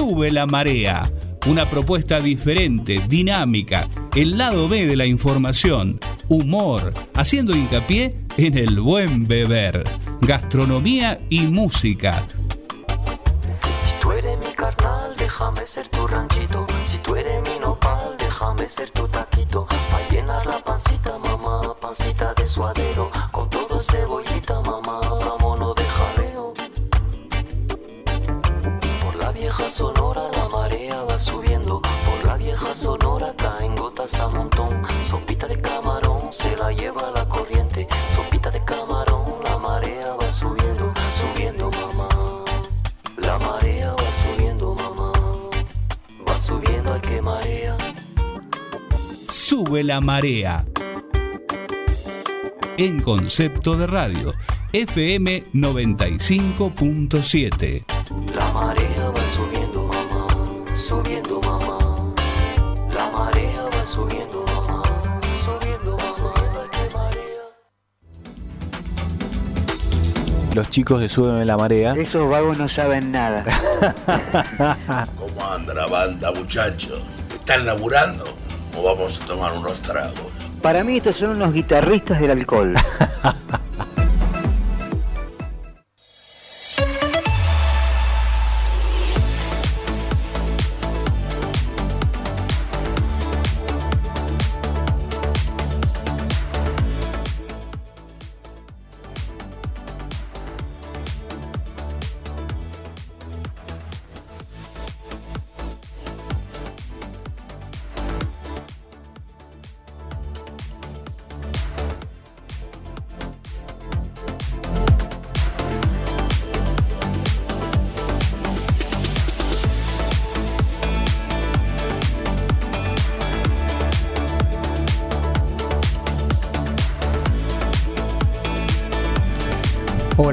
Sube la marea. Una propuesta diferente, dinámica, el lado B de la información, humor, haciendo hincapié en el buen beber, gastronomía y música. Si tú eres mi carnal, déjame ser tu ranchito. Si tú eres mi nopal, déjame ser tu taquito. Pa' llenar la pancita, mamá, pancita de suadero. Con todo cebollita, mamá, vámonos vieja sonora la marea va subiendo. Por la vieja sonora caen gotas a montón. Sopita de camarón se la lleva la corriente. Sopita de camarón, la marea va subiendo, subiendo, mamá. La marea va subiendo, mamá. Va subiendo al que marea. Sube la marea. En concepto de radio, FM 95.7. Los chicos de Súbeme la Marea. Esos vagos no saben nada. ¿Cómo anda la banda, muchachos? ¿Están laburando o vamos a tomar unos tragos? Para mí estos son unos guitarristas del alcohol.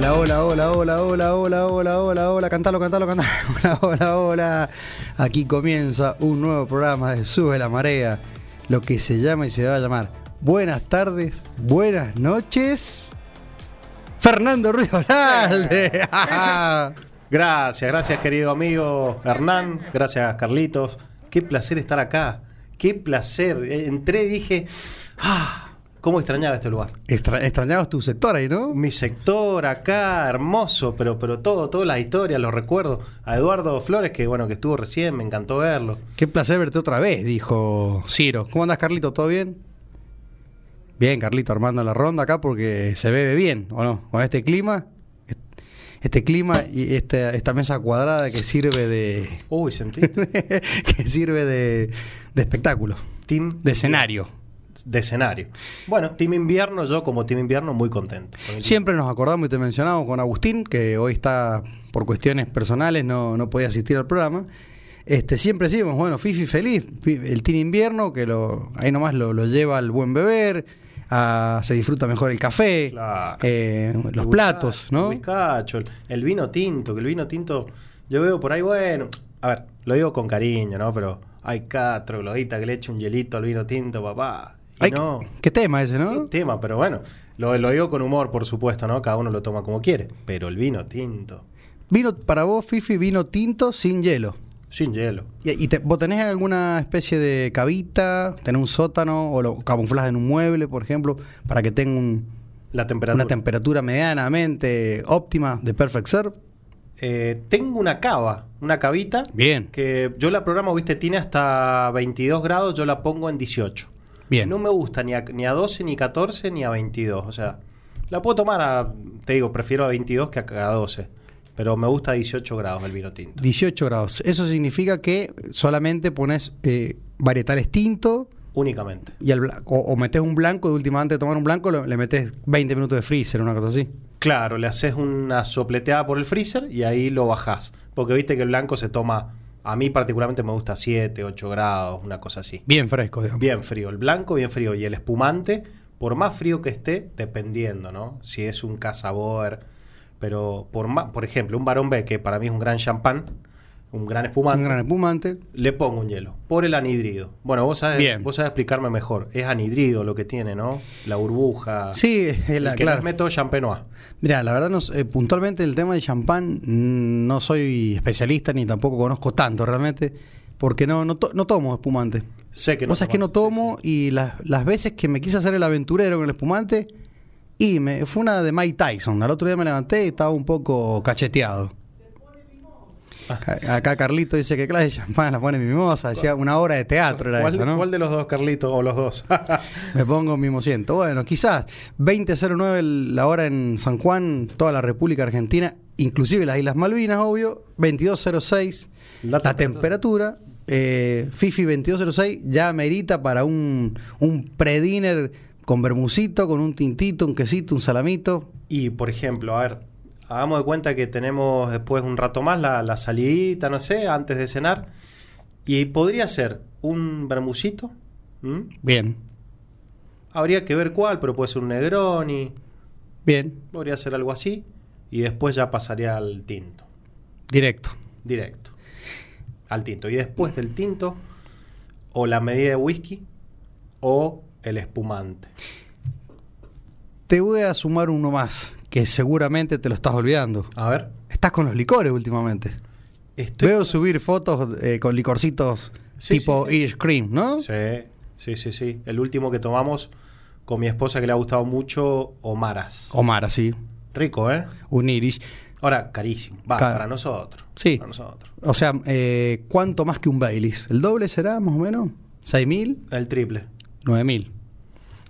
Hola, hola, hola, hola, hola, hola, hola, hola, hola, cantalo, cantalo, cantalo. Hola, hola, hola. Aquí comienza un nuevo programa de Sube la Marea, lo que se llama y se va a llamar Buenas tardes, buenas noches. Fernando Ruiz Olalde. Gracias, gracias querido amigo Hernán, gracias Carlitos. Qué placer estar acá, qué placer. Eh, Entré y dije, ah, cómo extrañaba este lugar. Extra- extrañabas tu sector ahí, ¿no? Mi sector acá, hermoso, pero, pero todo, todas las historias, los recuerdo. A Eduardo Flores, que bueno, que estuvo recién, me encantó verlo. Qué placer verte otra vez, dijo Ciro. ¿Cómo andas, Carlito? ¿Todo bien? Bien, Carlito, armando la ronda acá porque se bebe bien, ¿o no? Con este clima, este clima y esta, esta mesa cuadrada que sirve de. Uy, sentiste. que sirve de, de espectáculo, Team de escenario. De escenario. Bueno, Team Invierno, yo como Team Invierno muy contento. Siempre nos acordamos y te mencionamos con Agustín, que hoy está por cuestiones personales, no, no podía asistir al programa. Este, siempre decimos, bueno, Fifi feliz, el Team Invierno, que lo, ahí nomás lo, lo lleva al buen beber, a- se disfruta mejor el café, Claro. eh, los platos, ¿no? El bizcacho, el, el vino tinto, que el vino tinto, yo veo por ahí, bueno, a ver, lo digo con cariño, ¿no? Pero hay catro, glodita que le eche un hielito al vino tinto, papá. Ay, no, ¿Qué tema ese, qué no? tema, pero bueno, lo, lo digo con humor, por supuesto, ¿no? Cada uno lo toma como quiere, pero el vino tinto, Vino para vos, Fifi, vino tinto sin hielo. sin hielo. ¿Y, y te- vos tenés alguna especie de cavita, tenés un sótano o lo camuflás en un mueble, por ejemplo, para que tenga un, La temperatura. una temperatura medianamente óptima de Perfect Serve? Eh, tengo una cava, una cavita, Bien, que yo la programo, viste, tiene hasta 22 grados, yo la pongo en 18. Bien. No me gusta ni a, ni a 12, ni 14, ni a 22. O sea, la puedo tomar a, te digo, prefiero a 22 que a 12. Pero me gusta a 18 grados el vino tinto. 18 grados. Eso significa que solamente pones eh, varietales tinto Únicamente. y bla- o, o metes un blanco y última antes de tomar un blanco lo- le metes 20 minutos de freezer, una cosa así. Claro, le haces una sopleteada por el freezer y ahí lo bajás. Porque viste que el blanco se toma, a mí particularmente me gusta 7, 8 grados, una cosa así. Bien fresco, digamos. Bien frío, el blanco bien frío y el espumante, por más frío que esté, dependiendo, ¿no? Si es un cazaboer, pero por más, por ejemplo, un Barón B, que para mí es un gran champán, un gran espumante, Un gran espumante. le pongo un hielo por el anhidrido. Bueno, vos sabés, Bien. vos sabés explicarme mejor. Es anhidrido lo que tiene, ¿no? La burbuja. Sí, el la, que claro. les meto champenois. Mira, la verdad, no, eh, puntualmente el tema del champán mm, no soy especialista ni tampoco conozco tanto realmente, porque no, no, to- no tomo espumante. Sé que no Vos sabés que no tomo y las, las veces que me quise hacer el aventurero con el espumante, y me, fue una de Mike Tyson. Al otro día me levanté y estaba un poco cacheteado. Ah, Acá Carlito dice que clase de champán la pone mimosa, decía una obra de teatro era ¿Cuál, eso, de- ¿no? cuál de los dos, Carlitos? O los dos. Me pongo mimosiento. Bueno, quizás 20.09 el- la hora en San Juan, toda la República Argentina, inclusive las Islas Malvinas, obvio. 22.06 La la, temperatura. Eh, Fifi 22.06 ya merita para un, un pre-dinner con bermucito, con un tintito, un quesito, un salamito. y, por ejemplo, a ver, hagamos de cuenta que tenemos después un rato más la, la salidita, no sé, antes de cenar. Y podría ser un bermucito. Bien, Habría que ver cuál, pero puede ser un Negroni. bien, Podría ser algo así. Y después ya pasaría al tinto. directo. Directo. Al tinto. Y después del tinto, o la medida de whisky, o el espumante. Te voy a sumar uno más, que seguramente te lo estás olvidando. A ver. Estás con los licores últimamente. Estoy Veo subir fotos eh, con licorcitos Sí, tipo sí, sí. Irish Cream, ¿no? Sí, sí, sí, sí. El último que tomamos con mi esposa que le ha gustado mucho, Omaras. Omar, así. Rico, ¿eh? Un Irish. Ahora, carísimo. Va, para nosotros. Sí. Para nosotros. O sea, eh, ¿cuánto más que un Baileys? ¿El doble será, más o menos? ¿6.000? El triple. 9.000.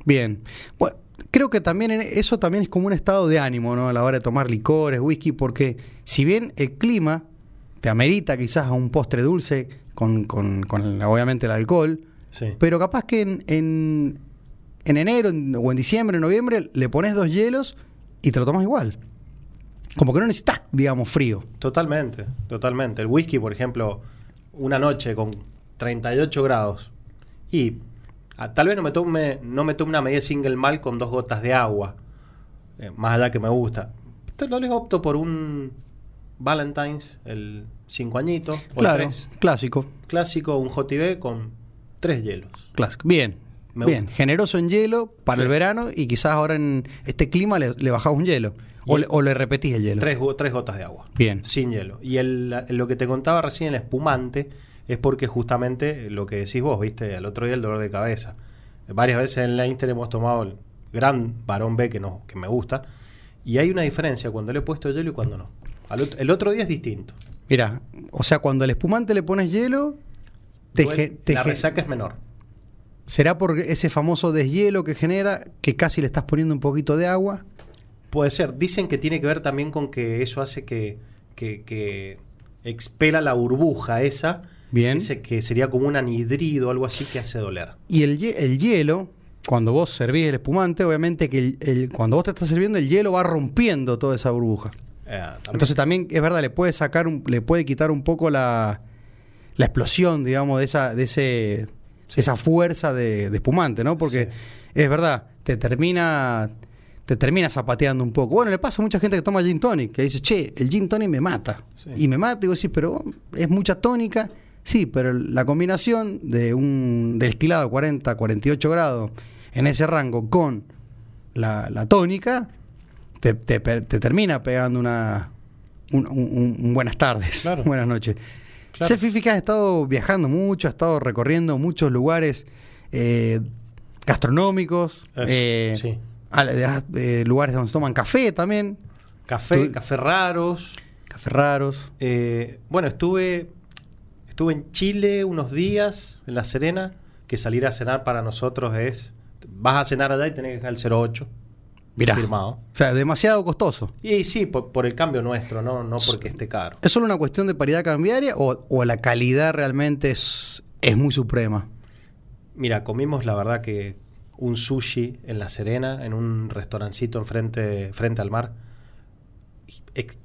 Bien. Bueno, creo que también eso también es como un estado de ánimo, ¿no? A la hora de tomar licores, whisky, porque si bien el clima te amerita quizás a un postre dulce con, con- con, obviamente el alcohol, Sí. Pero capaz que en, en, en enero en- o en diciembre, en noviembre, le pones dos hielos y te lo tomas igual. Como que no necesitas, digamos, frío. Totalmente, totalmente. El whisky, por ejemplo, una noche con 38 grados y tal vez no me tome, no me tome una medida single mal con dos gotas de agua, eh, más allá que me gusta. Tal vez opto por un Valentine's, el 5 añitos, o claro, 3 clásico. clásico, un JTB con tres hielos. clásico. Bien. Me bien, gusta. generoso en hielo para Sí. el verano y quizás ahora en este clima le, le bajás un hielo. O le, o le repetís el hielo. Tres, tres gotas de agua. Bien. Sin hielo. Y el, lo que te contaba recién, el espumante, es porque justamente lo que decís vos, viste, al otro día el dolor de cabeza. Varias veces en la Inter hemos tomado el gran varón B que, no, que me gusta. Y hay una diferencia cuando le he puesto hielo y cuando no. Al el otro día es distinto. Mira, o sea, cuando al espumante le pones hielo, te, la resaca es menor. ¿será por ese famoso deshielo que genera que casi le estás poniendo un poquito de agua? Puede ser. Dicen que tiene que ver también con que eso hace que, que, que expela la burbuja esa. Bien. Dice que sería como un anhidrido o algo así que hace doler. Y el, el hielo, cuando vos servís el espumante, obviamente que el- el- cuando vos te estás sirviendo, el hielo va rompiendo toda esa burbuja. Eh, también- Entonces también es verdad, le puede sacar, un- le puede quitar un poco la, la explosión, digamos, de esa, de ese, Sí. esa fuerza de, de espumante, ¿no? Porque Sí. es verdad, te termina, te termina zapateando un poco. Bueno, le pasa a mucha gente que toma gin tonic, que dice, che, el gin tonic me mata. Sí. Y me mata, y vos decís, pero es mucha tónica. Sí, pero la combinación de un destilado 40, 48 grados en ese rango con la, la tónica te, te termina pegando una un, un- un buenas tardes, Claro. buenas noches. Claro. Sé, Fifi, que has estado viajando mucho, has estado recorriendo muchos lugares eh, gastronómicos, Eso, eh, sí. de- eh, lugares donde se toman café también, Café, café raros. cafés raros. Eh, bueno, estuve, estuve en Chile unos días, en La Serena, que salir a cenar para nosotros es... Vas a cenar allá y tenés que dejar el 08 Mirá, firmado. o sea, demasiado costoso. Y sí, por, por el cambio nuestro, no, no porque esté caro. ¿Es solo una cuestión de paridad cambiaria o, o la calidad realmente es, es muy suprema? Mira, comimos la verdad que un sushi en La Serena, en un restaurancito enfrente frente al mar. Ex-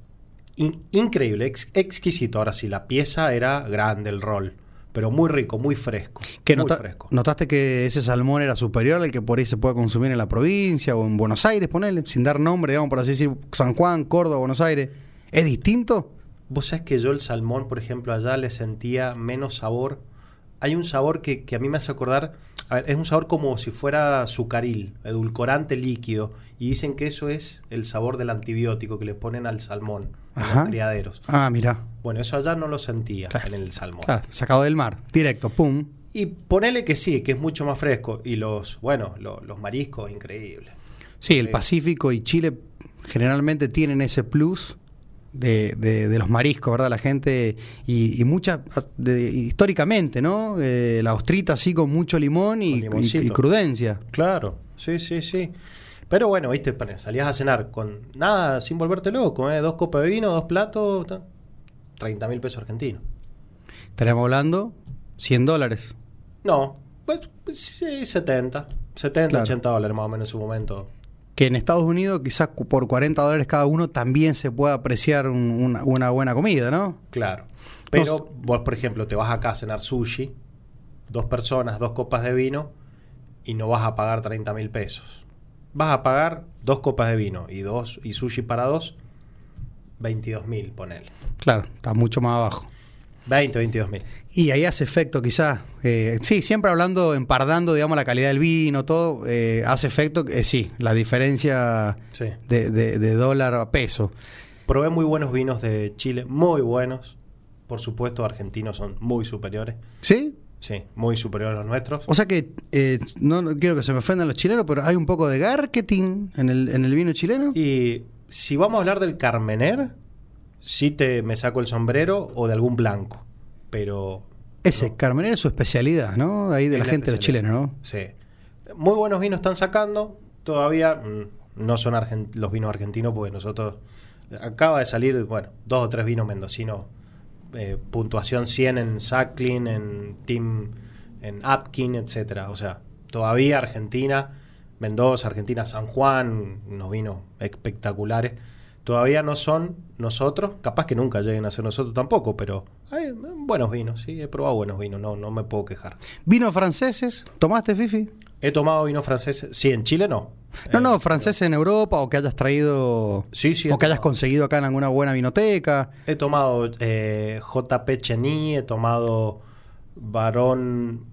in- increíble, ex- exquisito. Ahora sí, la pieza era grande, el rol, pero muy rico, muy fresco. ¿Que muy nota- fresco. ¿Notaste que ese salmón era superior al que por ahí se puede consumir en la provincia o en Buenos Aires, ponerle, sin dar nombre, digamos, por así decir, San Juan, Córdoba, Buenos Aires? ¿Es distinto? Vos sabés que yo el salmón, por ejemplo, allá le sentía menos sabor. Hay un sabor que, que a mí me hace acordar, a ver, es un sabor como si fuera sucaril, edulcorante líquido. Y dicen que eso es el sabor del antibiótico que le ponen al salmón Ajá. los criaderos. Ah, mira. Bueno, eso allá no lo sentía Claro. en el salmón. Claro, sacado del mar, directo, pum. Y ponele que sí, que es mucho más fresco. Y los, bueno, lo- los mariscos, increíble. Sí, el Sí. Pacífico y Chile generalmente tienen ese plus de, de- de los mariscos, ¿verdad? La gente, y, y mucha, de- históricamente, ¿no? Eh, la ostrita así con mucho limón y, Con y- y crudencia. Claro, sí, sí, sí. Pero bueno, viste, salías a cenar con nada, sin volverte loco, ¿eh? Dos copas de vino, dos platos, ta- 30 mil pesos argentinos. Estaríamos hablando 100 dólares. No, pues pues, sí, 70, 70, Claro. 80 dólares más o menos en su momento. Que en Estados Unidos quizás por 40 dólares cada uno también se pueda apreciar un- una, una buena comida, ¿no? Claro. Pero vos, por ejemplo, te vas acá a cenar sushi, dos personas, dos copas de vino, y no vas a pagar 30 mil pesos. Vas a pagar dos copas de vino y dos y sushi para dos, 22 mil, ponele. Claro, está mucho más abajo. 20, 22 mil. Y ahí hace efecto quizás. eh, sí, siempre hablando, empardando, digamos, la calidad del vino, todo, eh, hace efecto, eh, sí, la diferencia Sí. de, de- de dólar a peso. Probé muy buenos vinos de Chile, muy buenos. Por supuesto, argentinos son muy superiores. ¿Sí? Sí, muy superiores a los nuestros. O sea que, eh, no, no quiero que se me ofendan los chilenos, pero hay un poco de marketing en el, en el vino chileno. Y si vamos a hablar del Carmener, sí te me saco el sombrero o de algún blanco. Pero. Ese, no, Carmenero es su especialidad, ¿no? Ahí de es la gente, los especialidad. chilenos, ¿no? Sí. Muy buenos vinos están sacando. Todavía mm, no son los vinos argentinos porque nosotros. Acaba de salir, bueno, dos o tres vinos mendocinos. eh, puntuación 100 en Sacklin, en Team, en Atkin, etcétera. O sea, todavía Argentina, Mendoza, Argentina, San Juan, unos vinos espectaculares. Todavía no son nosotros, capaz que nunca lleguen a ser nosotros tampoco, pero hay eh, buenos vinos, sí, he probado buenos vinos, no, no me puedo quejar. ¿Vinos franceses? ¿Tomaste, Fifi? He tomado vino francés, sí, en Chile no. No, Eh, no, franceses en Europa o que hayas traído. Sí, sí, O que hayas conseguido acá en alguna buena vinoteca. He tomado eh, JP Cheny, he tomado Barón,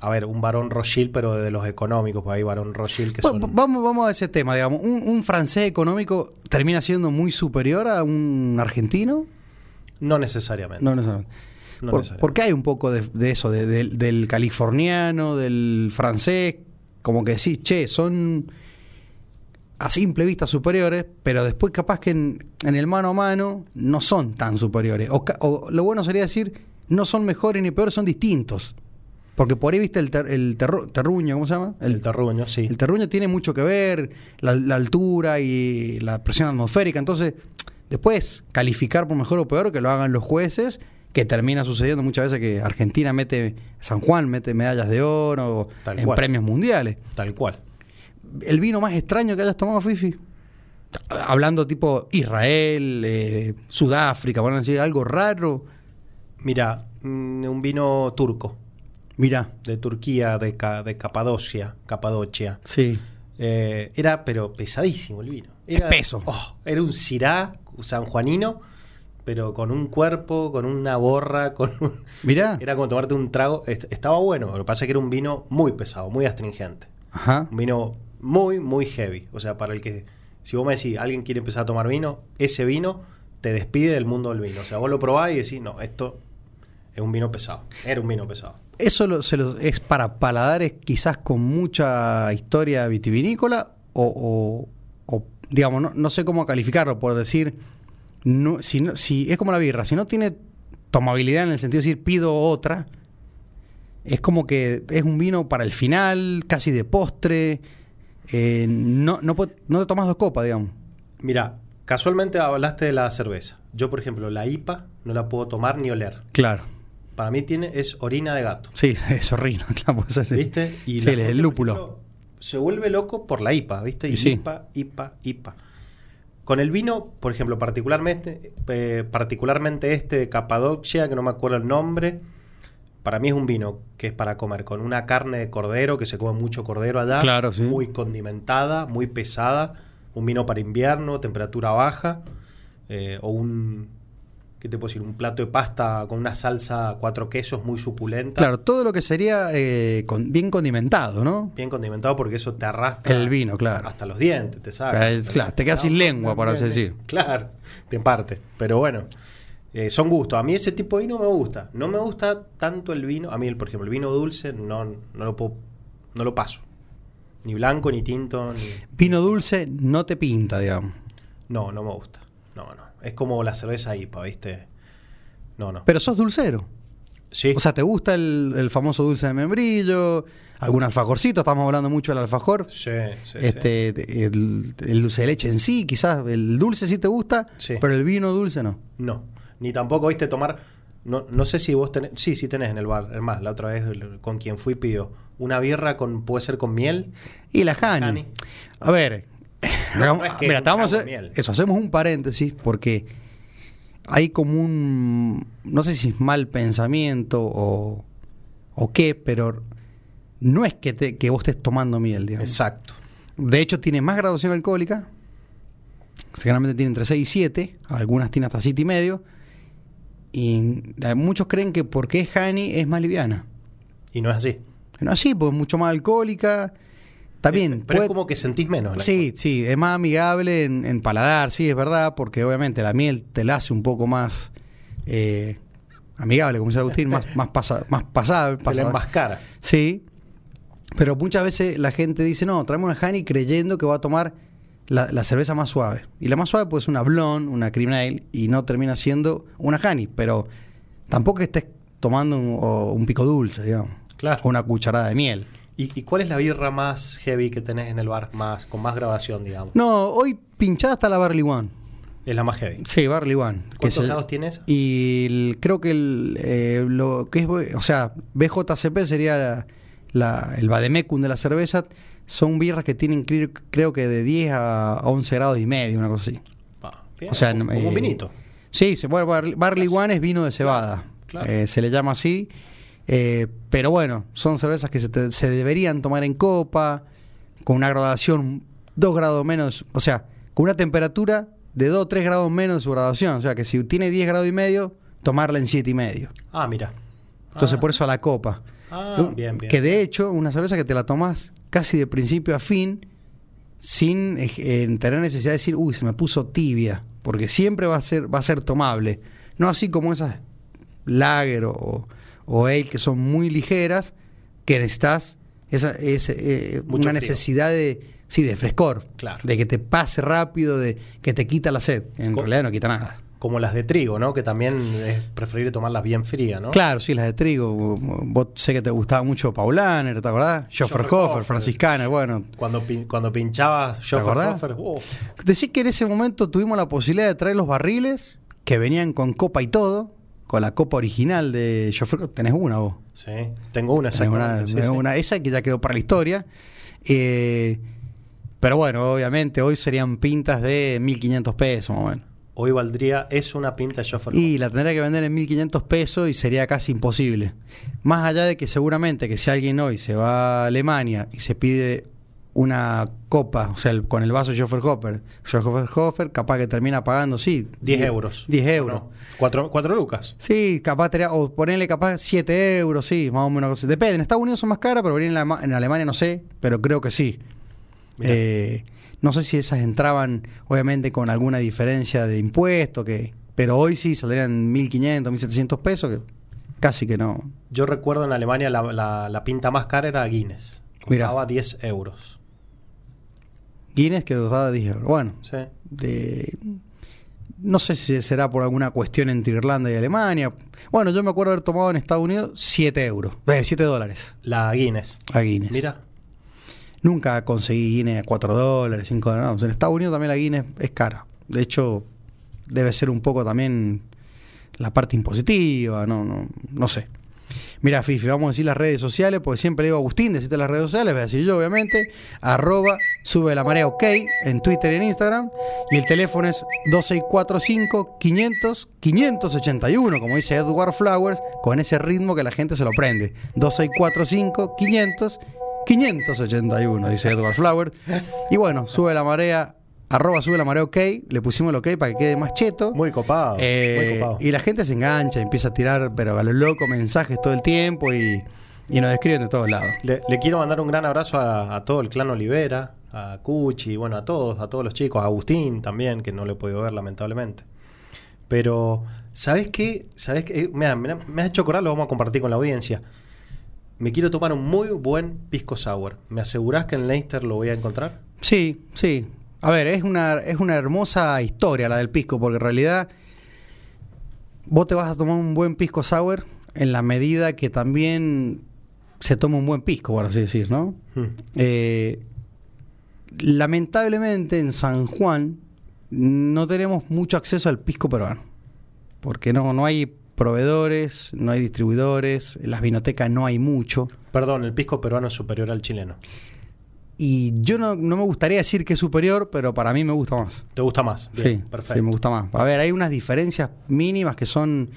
a ver, un Barón Rochil, pero de los económicos, pues hay Barón Rochil que son... va- Vamos, vamos a ese tema, digamos. ¿Un, un francés económico termina siendo muy superior a un argentino? No necesariamente. No necesariamente. no Por- necesariamente. porque hay un poco de, de eso, de- del- del californiano, del francés, como que decís, che, son a simple vista superiores, pero después capaz que en, en el mano a mano no son tan superiores. O, o lo bueno sería decir, no son mejores ni peores, son distintos. Porque por ahí viste el, ter- el terru- terruño, ¿cómo se llama? El terruño, sí. El terruño tiene mucho que ver, la, la altura y la presión atmosférica. Entonces, después, calificar por mejor o peor, que lo hagan los jueces, que termina sucediendo muchas veces que Argentina mete, San Juan mete medallas de oro Tal en cual. premios mundiales. Tal cual. ¿El vino más extraño que hayas tomado, Fifi? Hablando tipo Israel, eh, Sudáfrica, bueno, así, algo raro. Mira, mm, un vino turco, Mira, de Turquía, de, Ca- de Capadocia, Capadocia. sí. Eh, era, pero pesadísimo el vino. Era, Espeso. oh, era un cirá sanjuanino, pero con un cuerpo, con una borra, con un- Mira. Era como tomarte un trago. Est- Estaba bueno, lo que pasa es que era un vino muy pesado, muy astringente. Ajá. Un vino muy, muy heavy. O sea, para el que, si vos me decís, alguien quiere empezar a tomar vino, ese vino te despide del mundo del vino. O sea, vos lo probás y decís, no, esto es un vino pesado. Era un vino pesado. ¿Eso lo- se lo- es para paladares quizás con mucha historia vitivinícola? O, o- o, digamos, no, no sé cómo calificarlo, por decir, no, si, no- si es como la birra, si no tiene tomabilidad en el sentido de decir pido otra, es como que es un vino para el final, casi de postre, eh, no, no, no te tomas dos copas, digamos. Mira, casualmente hablaste de la cerveza. Yo, por ejemplo, la IPA no la puedo tomar ni oler. Claro. Para mí tiene, es orina de gato. Sí, es horrible. Claro, pues, sí. ¿Viste? sí, la el, lúpulo. se vuelve loco por la IPA, ¿viste? Y Y sí. IPA, IPA, IPA. Con el vino, por ejemplo, particularmente, eh, particularmente este de Capadocia, que no me acuerdo el nombre, para mí es un vino que es para comer con una carne de cordero, que se come mucho cordero allá, Claro, sí. muy condimentada, muy pesada, un vino para invierno, temperatura baja, eh, o un ¿qué te puedo decir? Un plato de pasta con una salsa cuatro quesos muy suculenta. Claro, todo lo que sería eh, con- bien condimentado, ¿no? Bien condimentado porque eso te arrastra. El vino, claro. Hasta los dientes, te saca. Claro, es- claro, te quedas sin lengua, por así decir. Claro, te parte. Pero bueno, eh, son gustos. A mí ese tipo de vino me gusta. No me gusta tanto el vino. A mí, por ejemplo, el vino dulce no, no, lo, puedo- no lo paso. Ni blanco, ni tinto, ni... Vino dulce no te pinta, digamos. No, no me gusta. No, no. Es como la cerveza IPA, ¿viste? No, no. Pero sos dulcero. sí, O sea, ¿te gusta el, el famoso dulce de membrillo? ¿Algún alfajorcito? Estamos hablando mucho del alfajor. sí, sí, sí. este, el, el dulce de leche en sí, quizás el dulce sí te gusta, Sí. pero el vino dulce no. No, ni tampoco, viste, tomar. No, no sé si vos tenés. Sí, sí tenés en el bar. Es más, la otra vez con quien fui pidió una birra con. puede ser con miel. Y la. Honey. A ver, No, es que mira, hacer- miel. eso, hacemos un paréntesis porque hay como un, no sé si es mal pensamiento o, o qué, pero no es que, te- que vos estés tomando miel, digamos. Exacto. De hecho, tiene más graduación alcohólica. Generalmente tiene entre 6 y 7. Algunas tienen hasta 7 y medio. Y muchos creen que porque es honey es más liviana. Y no es así. No así, pues es mucho más alcohólica. Está bien. Eh, Pero puede- es como que sentís menos. Sí, sí, es más amigable en, en paladar, sí, es verdad, porque obviamente la miel te la hace un poco más eh, amigable, como dice Agustín, más, más, pasa- más pasable. Te la enmascara. Sí, pero muchas veces la gente dice, no, traemos una honey creyendo que va a tomar la, la cerveza más suave. Y la más suave puede ser una blonde, una cream ale, y no termina siendo una honey, pero tampoco estés tomando un, o un pico dulce, digamos, Claro. o una cucharada de miel. ¿Y, y cuál es la birra más heavy que tenés en el bar? más Con más grabación, digamos. No, hoy pinchada está la Barley One. Es la más heavy. Sí, Barley One. que ¿Cuántos es el- grados tiene esa? Y el- creo que el, eh, lo que es, o sea, BJCP sería la- la- el Bademecum de la cerveza. Son birras que tienen, creo, creo que de 10 a 11 grados y medio, una cosa así. Bien, O sea, como, eh, como un vinito. Sí, se, bueno, Barley, One es vino de cebada. claro. Eh, se le llama así. Eh, pero bueno, son cervezas que se, te- se deberían tomar en copa, con una graduación 2 grados menos, o sea, con una temperatura de 2 o 3 grados menos de su graduación. O sea, que si tiene 10 grados y medio, tomarla en 7 y medio. Ah, mira. Entonces, Ah. por eso a la copa. Ah, Un- bien, bien. Que de hecho, una cerveza que te la tomas casi de principio a fin, sin eh, tener necesidad de decir, uy, se me puso tibia, porque siempre va a ser, va a ser tomable. No así como esas lager o, o ale que son muy ligeras, que necesitas esa, ese, eh, una necesidad de, sí, de frescor, Claro. de que te pase rápido, de que te quita la sed. En realidad no quita nada. Como las de trigo, ¿no? Que también es preferible tomarlas bien frías, ¿no? Claro, sí, las de trigo. Vos sé que te gustaba mucho Paulaner, ¿te acordás? Schofferhofer, Schofferhofer. Franciscaner, bueno. Cuando, pin- cuando pinchaba acordás? Schofferhofer, uf, Decís que en ese momento tuvimos la posibilidad de traer los barriles que venían con copa y todo, con la copa original de Schofferhofer. Tenés una vos. sí. Tengo una, Tenés una, exactamente, sí, tenés sí. una esa que ya quedó para la historia. Eh, pero bueno, obviamente hoy serían pintas de 1500 pesos más o menos. Hoy valdría, es una pinta de Schofferhofer. Y la tendría que vender en 1500 pesos y sería casi imposible. Más allá de que seguramente que si alguien hoy se va a Alemania y se pide una copa, o sea, el- con el vaso Schofferhofer, Schofferhofer capaz que termina pagando, sí. 10 euros. 10 ¿O euros. no? Cuatro, cuatro lucas. Sí, capaz, o ponerle capaz 7 euros, sí, más o menos. Depende, en Estados Unidos son más caras, pero en, Alema- en Alemania no sé, pero creo que sí. Eh, no sé si esas entraban, obviamente, con alguna diferencia de impuesto, que, pero hoy sí saldrían 1.500, 1.700 pesos, que casi que no. Yo recuerdo en Alemania la, la- la pinta más cara era Guinness. Costaba 10 euros. Guinness que costaba 10 euros. Bueno, Sí. de, no sé si será por alguna cuestión entre Irlanda y Alemania. Bueno, yo me acuerdo haber tomado en Estados Unidos 7 euros, eh, 7 dólares La Guinness. a Guinness. Mira. Nunca conseguí Guinness a 4 dólares, 5 dólares. No, en Estados Unidos también la Guinness es cara. De hecho, debe ser un poco también la parte impositiva, no, no, no sé. Mira, Fifi, vamos a decir las redes sociales, porque siempre digo Agustín, decirte las redes sociales, voy a decir yo, obviamente. Arroba, sube la marea ok, en Twitter y en Instagram. Y el teléfono es 2645 500 581, como dice Edward Flowers, con ese ritmo que la gente se lo prende. 2645 500 581, dice Edward Flowers. Y bueno, sube la marea arroba sube la marea ok, le pusimos el ok para que quede más cheto. Muy copado. Eh, muy copado. y la gente se engancha, empieza a tirar, pero a lo loco, mensajes todo el tiempo y, y nos escriben de todos lados. Le, le quiero mandar un gran abrazo a, a todo el clan Olivera, a Cuchi, bueno, a todos, a todos los chicos, a Agustín también, que no le he podido ver lamentablemente. Pero, ¿sabes qué? ¿Sabes qué? Eh, mira, mira, me has hecho acordar, lo vamos a compartir con la audiencia. Me quiero tomar un muy buen pisco sour. ¿Me asegurás que en Leicester lo voy a encontrar? Sí, sí. A ver, es una, es una hermosa historia la del pisco, porque en realidad vos te vas a tomar un buen pisco sour en la medida que también se toma un buen pisco, por así decir, ¿no? Hmm. Eh, lamentablemente en San Juan no tenemos mucho acceso al pisco peruano, porque no, no hay proveedores, no hay distribuidores, en las vinotecas no hay mucho. Perdón, el pisco peruano es superior al chileno. Y yo no, no me gustaría decir que es superior, pero para mí me gusta más. ¿Te gusta más? Sí, perfecto. sí, me gusta más. A ver, hay unas diferencias mínimas que son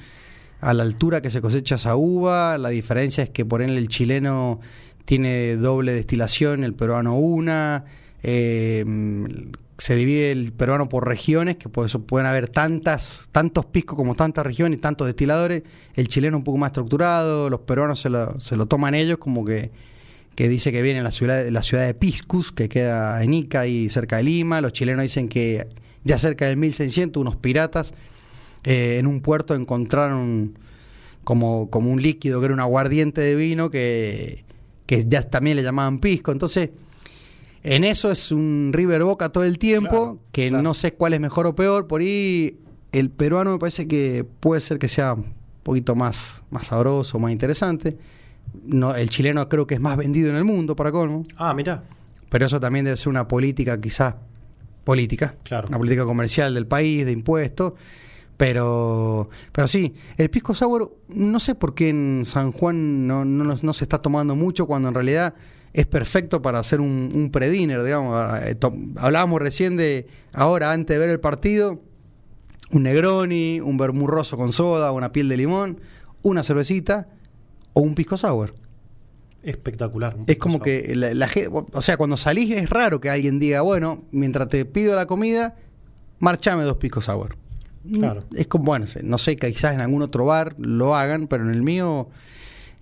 a la altura que se cosecha esa uva. La diferencia es que por ejemplo el chileno tiene doble destilación, el peruano una. Eh, se divide el peruano por regiones, que por eso pueden haber tantas, tantos piscos como tantas regiones y tantos destiladores. El chileno un poco más estructurado, los peruanos se lo, se lo toman ellos como que, que dice que viene en la ciudad, la ciudad de Piscus, que queda en Ica y cerca de Lima. Los chilenos dicen que ya cerca del 1600 unos piratas eh, en un puerto encontraron como, como un líquido que era un aguardiente de vino que, que ya también le llamaban pisco. Entonces, en eso es un River Boca todo el tiempo, Claro, que claro. no sé cuál es mejor o peor. Por ahí el peruano me parece que puede ser que sea un poquito más, más sabroso, más interesante. No, el chileno creo que es más vendido en el mundo, para colmo. Ah, mira. Pero eso también debe ser una política quizás política, Claro. una política comercial del país, de impuestos. Pero, pero sí, el pisco sour, no sé por qué en San Juan no, no, no se está tomando mucho cuando en realidad es perfecto para hacer un, un pre-dinner, digamos. Eh, to- Hablábamos recién de, ahora, antes de ver el partido, un Negroni, un vermurroso con soda, una piel de limón, una cervecita o un pisco sour. Espectacular. un Es como sour. que la, la o sea, cuando salís es raro que alguien diga, bueno, mientras te pido la comida, marchame dos pisco sour. Mm, Claro. Es como, bueno, no sé, quizás en algún otro bar lo hagan, pero en el mío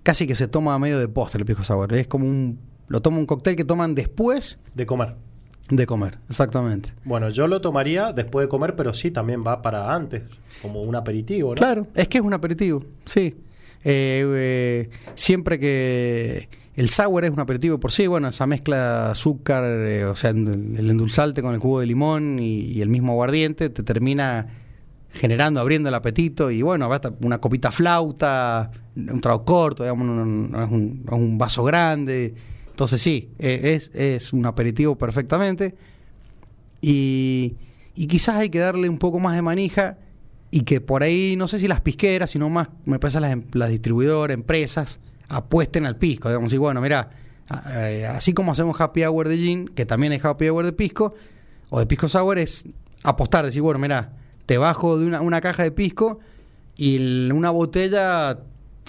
casi que se toma a medio de postre el pisco sour. Es como un, lo toma un cóctel que toman después De comer. de comer, exactamente. Bueno, yo lo tomaría después de comer, pero sí también va para antes, como un aperitivo, ¿no? Claro, es que es un aperitivo, sí. Eh, eh, siempre que el sour es un aperitivo por sí, bueno, esa mezcla de azúcar, eh, o sea, el endulzante con el jugo de limón y, el mismo aguardiente te termina generando, abriendo el apetito y bueno, una copita flauta, un trago corto, digamos, un, un vaso grande. Entonces sí, eh, es, es un aperitivo perfectamente. Y, y quizás hay que darle un poco más de manija y que por ahí, no sé si las pisqueras, sino más, me parece las, em- las distribuidoras, empresas, apuesten al pisco. Digamos, y bueno, mira, eh, así como hacemos happy hour de gin, que también es happy hour de pisco, o de pisco sour, es apostar, decir, bueno, mira, te bajo de una, una caja de pisco y una botella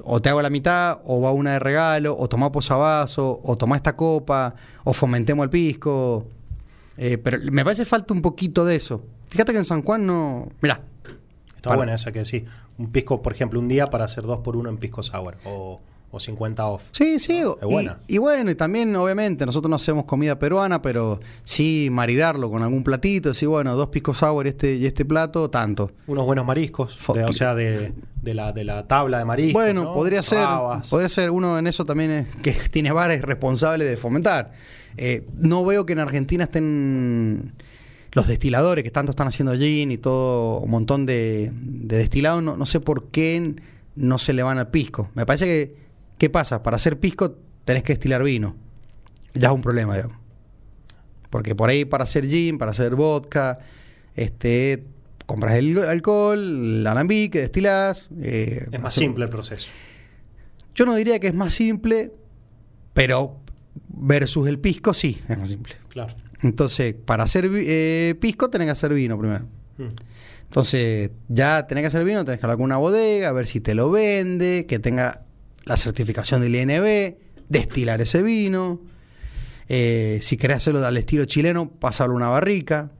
o te hago la mitad, o va una de regalo, o tomá posavasos, o tomá esta copa, o fomentemos el pisco. Eh, pero me parece falta un poquito de eso. Fíjate que en San Juan no. Mirá, Está Para- buena esa que sí. Un pisco, por ejemplo, un día para hacer dos por uno en pisco sour o, o 50 off. Sí, sí. Es y- buena. Y, bueno, y también, obviamente, nosotros no hacemos comida peruana, pero sí maridarlo con algún platito, decir, bueno, dos pisco sour este, y este plato, tanto. Unos buenos mariscos, de- o sea, de, de la, de la tabla de mariscos. bueno, ¿no? podría ser, Rabas. podría ser uno en eso también es- que tiene bares responsable de fomentar. Eh, no veo que en Argentina estén los destiladores que tanto están haciendo gin y todo un montón de, de destilados, no, no sé por qué no se le van al pisco. Me parece que, ¿qué pasa? Para hacer pisco tenés que destilar vino. Ya es un problema, digamos. Porque por ahí para hacer gin, para hacer vodka, este, compras el alcohol, el alambique, destilás. eh, Es más hacer- simple el proceso. Yo no diría que es más simple, pero versus el pisco sí, es más simple. Claro. Entonces, para hacer eh, pisco tenés que hacer vino primero. Mm. Entonces, ya tenés que hacer vino, tenés que hablar con una bodega, a ver si te lo vende, que tenga la certificación del INB, destilar ese vino. Eh, si querés hacerlo al estilo chileno, pasarlo a una barrica.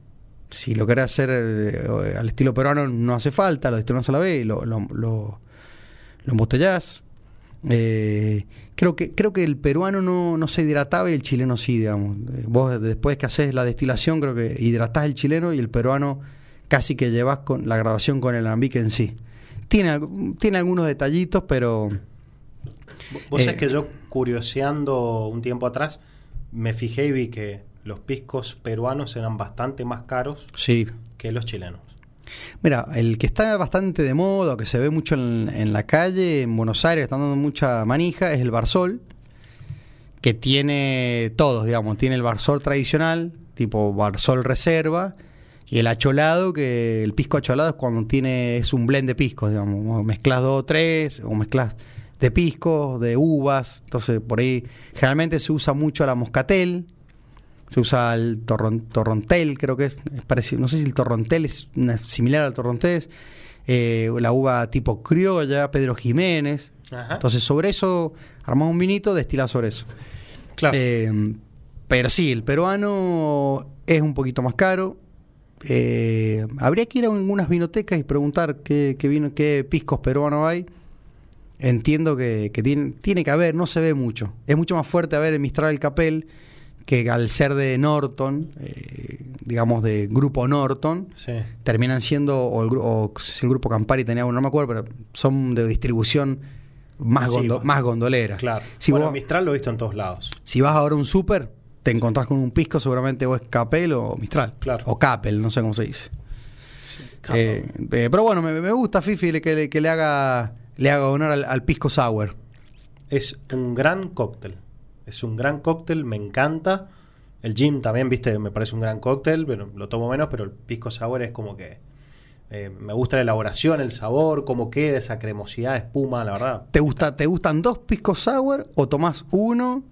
si lo querés hacer eh, al estilo peruano, no hace falta, lo destilas a la vez y lo, lo, lo, lo embotellás. Eh, creo que creo que el peruano no, no se hidrataba y el chileno sí, digamos. Eh, Vos después que haces la destilación, creo que hidratás el chileno y el peruano casi que llevas con la graduación con el alambique en sí. Tiene, tiene algunos detallitos, pero Vos Eh, sabés que yo, curioseando un tiempo atrás, me fijé y vi que los piscos peruanos eran bastante más caros sí. que los chilenos. Mira, el que está bastante de moda, que se ve mucho en, en la calle, en Buenos Aires, están dando mucha manija, es el Barsol, que tiene todos, digamos, tiene el Barsol tradicional, tipo Barsol Reserva, y el acholado, que el pisco acholado es cuando tiene, es un blend de piscos, digamos, mezclas dos o tres, o mezclas de piscos, de uvas, entonces por ahí generalmente se usa mucho la moscatel, se usa el torron- torrontel, creo que es, es parecido. No sé si el torrontel es una- similar al torrontés. eh, la uva tipo criolla, Pedro Jiménez. Ajá. Entonces, sobre eso, armás un vinito, destilás sobre eso. Claro. Eh, pero sí, el peruano es un poquito más caro. Eh, habría que ir a algunas vinotecas y preguntar qué, qué vino, qué piscos peruanos hay. Entiendo que, que tiene, tiene que haber, no se ve mucho. Es mucho más fuerte haber el Mistral el Capel que al ser de Norton, eh, digamos de grupo Norton, sí. terminan siendo, o el, o si el grupo Campari tenía uno, no me acuerdo, pero son de distribución más, gondo- más gondolera. Claro. Si, bueno, vos, Mistral lo he visto en todos lados. si vas ahora a un súper, te encontrás con un pisco, seguramente o es Capel o Mistral. Claro. O Capel, no sé cómo se dice. Eh, eh, pero bueno, me, me gusta Fifi le- que, le- que le haga le haga honor al, al pisco sour. Es un gran cóctel. Es un gran cóctel, me encanta. El gin también, viste, me parece un gran cóctel, pero lo tomo menos, pero el pisco sour es como que eh, me gusta la elaboración, el sabor, cómo queda esa cremosidad, espuma, la verdad. ¿Te, gusta, ¿Te gustan dos pisco sour o tomás uno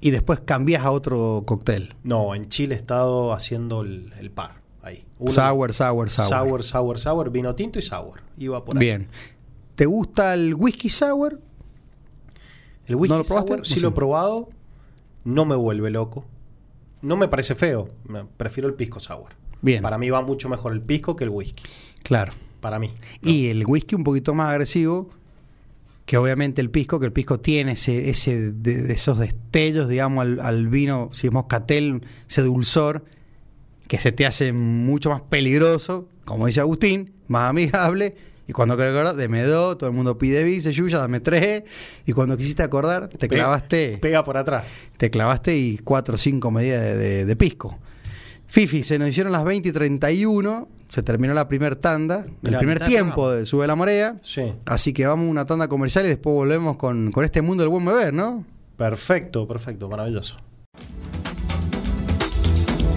y después cambias a otro cóctel? No, en Chile he estado haciendo el, el par ahí. Uno- Sour, sour, sour. sour, sour, sour, vino tinto y sour. Iba por ahí. Bien. ¿Te gusta el whisky sour? El whisky ¿No lo probaste? sour sí lo he probado, no me vuelve loco. No me parece feo, prefiero el pisco sour. Bien. Para mí va mucho mejor el pisco que el whisky. Claro. Para mí. Y el whisky un poquito más agresivo que obviamente el pisco, que el pisco tiene ese, ese de, de esos destellos, digamos, al, al vino, si es moscatel, ese dulzor, que se te hace mucho más peligroso, como dice Agustín, más amigable, y cuando querés acordar, deme dos, todo el mundo pide vice, yuya, dame tres, y cuando quisiste acordar, te clavaste, Pega por atrás. te clavaste y cuatro o cinco medidas de, de- de pisco. Fifi, se nos hicieron las 20 y 31, se terminó la primera tanda, el primer tiempo de Sube la Marea. Sí. Así que vamos a una tanda comercial y después volvemos con, con este mundo del buen beber, ¿no? Perfecto, perfecto, maravilloso.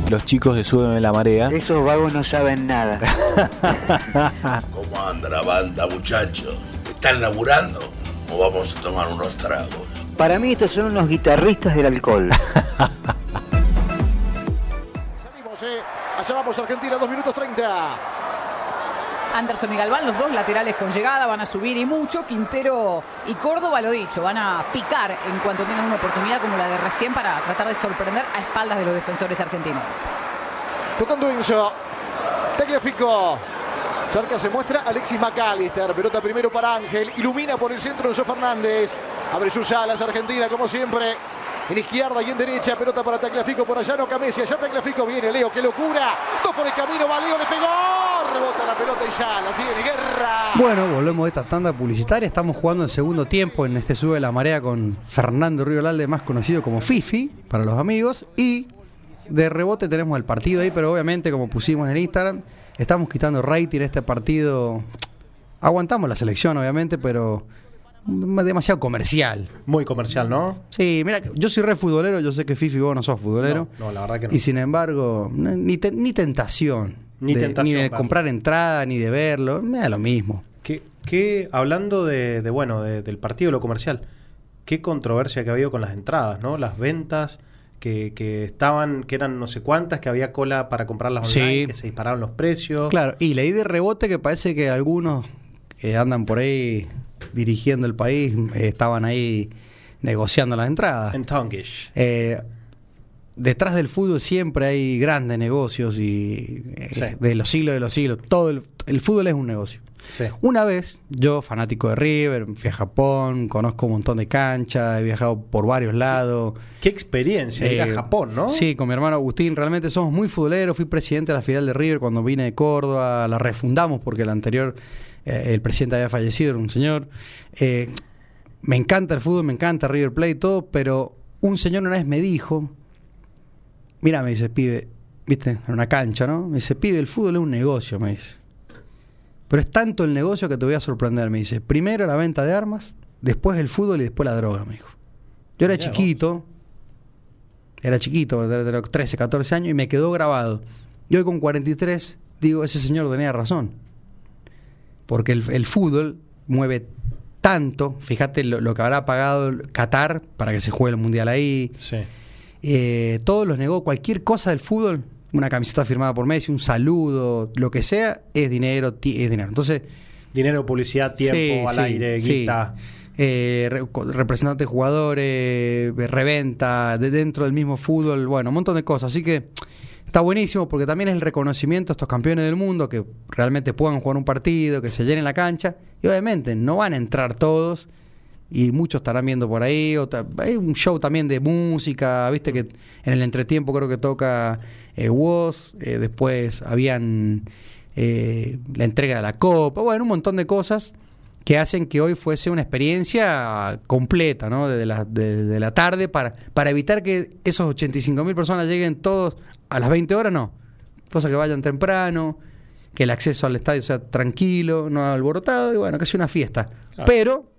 Los chicos de Súbeme la Marea. Esos vagos no saben nada. ¿Cómo anda la banda, muchachos? ¿Están laburando? ¿O vamos a tomar unos tragos? Para mí estos son unos guitarristas del alcohol. Salimos, eh. Allá vamos, Argentina, 2 minutos 30. Anderson y Galván, los dos laterales con llegada, van a subir y mucho. Quintero y Córdoba, lo dicho, van a picar en cuanto tengan una oportunidad como la de recién para tratar de sorprender a espaldas de los defensores argentinos. Tocando Enzo. Tagliafico. Cerca se muestra Alexis McAllister. Pelota primero para Ángel. Ilumina por el centro Enzo Fernández. Abre sus alas Argentina como siempre. En izquierda y en derecha. Pelota para Tagliafico por allá. No Camesi. Allá Tagliafico viene. Leo. ¡Qué locura! Dos por el camino. Va Leo. Le pegó. Rebota la pelota y ya la tiene. Guerra. Bueno, volvemos de esta tanda publicitaria. Estamos jugando el segundo tiempo en este Sube la Marea con Fernando Río más conocido como Fifi, para los amigos. Y de rebote tenemos el partido ahí, pero obviamente, como pusimos en Instagram, estamos quitando rating este partido. Aguantamos la selección, obviamente, pero demasiado comercial. Muy comercial, ¿no? Sí, mira, yo soy re futbolero, yo sé que Fifi vos no sos futbolero. No, no, la verdad que no. Y sin embargo, ni, te- ni tentación. Ni de, tentación, Ni de comprar entrada, ni de verlo. Me da lo mismo. Que, que hablando de, de, bueno, de- del partido, lo comercial, qué controversia que ha habido con las entradas, ¿no? Las ventas que, que estaban, que eran no sé cuántas, que había cola para comprarlas Sí. online, que se dispararon los precios. Claro, y leí de rebote que parece que algunos que andan por ahí dirigiendo el país eh, estaban ahí negociando las entradas. En Tongish. Eh, detrás del fútbol siempre hay grandes negocios y eh, Sí. de los siglos de los siglos. Todo el, el fútbol es un negocio. Sí. Una vez, yo, fanático de River, fui a Japón, conozco un montón de canchas, he viajado por varios lados. Qué experiencia ir a Eh, Japón, ¿no? Sí, con mi hermano Agustín, realmente somos muy futboleros. Fui presidente de la filial de River cuando vine de Córdoba, la refundamos porque el anterior, eh, el presidente había fallecido, era un señor. Eh, me encanta el fútbol, me encanta River Plate y todo, pero un señor una vez me dijo, mira, me dice, pibe, viste, en una cancha, ¿no? Me dice, pibe, el fútbol es un negocio, me dice. Pero es tanto el negocio que te voy a sorprender, me dice. Primero la venta de armas, después el fútbol y después la droga, me dijo. Yo era Mirá vos. chiquito, era chiquito, de de los 13, 14 años, y me quedó grabado. Y hoy con 43, digo, ese señor tenía razón. Porque el, el fútbol mueve tanto, fíjate lo, lo que habrá pagado Qatar para que se juegue el Mundial ahí, Sí. eh, todos los negocios, cualquier cosa del fútbol, una camiseta firmada por Messi, un saludo, lo que sea, es dinero, es dinero. Entonces, Dinero, publicidad, tiempo, Sí, al sí, aire, guita. eh, re- representantes jugadores, eh, reventa, de dentro del mismo fútbol, bueno, un montón de cosas. Así que está buenísimo porque también es el reconocimiento a estos campeones del mundo que realmente puedan jugar un partido, que se llenen la cancha. Y obviamente no van a entrar todos. Y muchos estarán viendo por ahí. hay un show también de música, viste que en el entretiempo creo que toca eh, Woz, eh, después habían eh, la entrega de la copa, bueno, un montón de cosas que hacen que hoy fuese una experiencia completa, ¿no? Desde la, de, de la tarde para, para evitar que esos 85 mil personas lleguen todos a las 20 horas, no. Cosa que vayan temprano, que el acceso al estadio sea tranquilo, no alborotado, y bueno, que sea una fiesta. Claro. Pero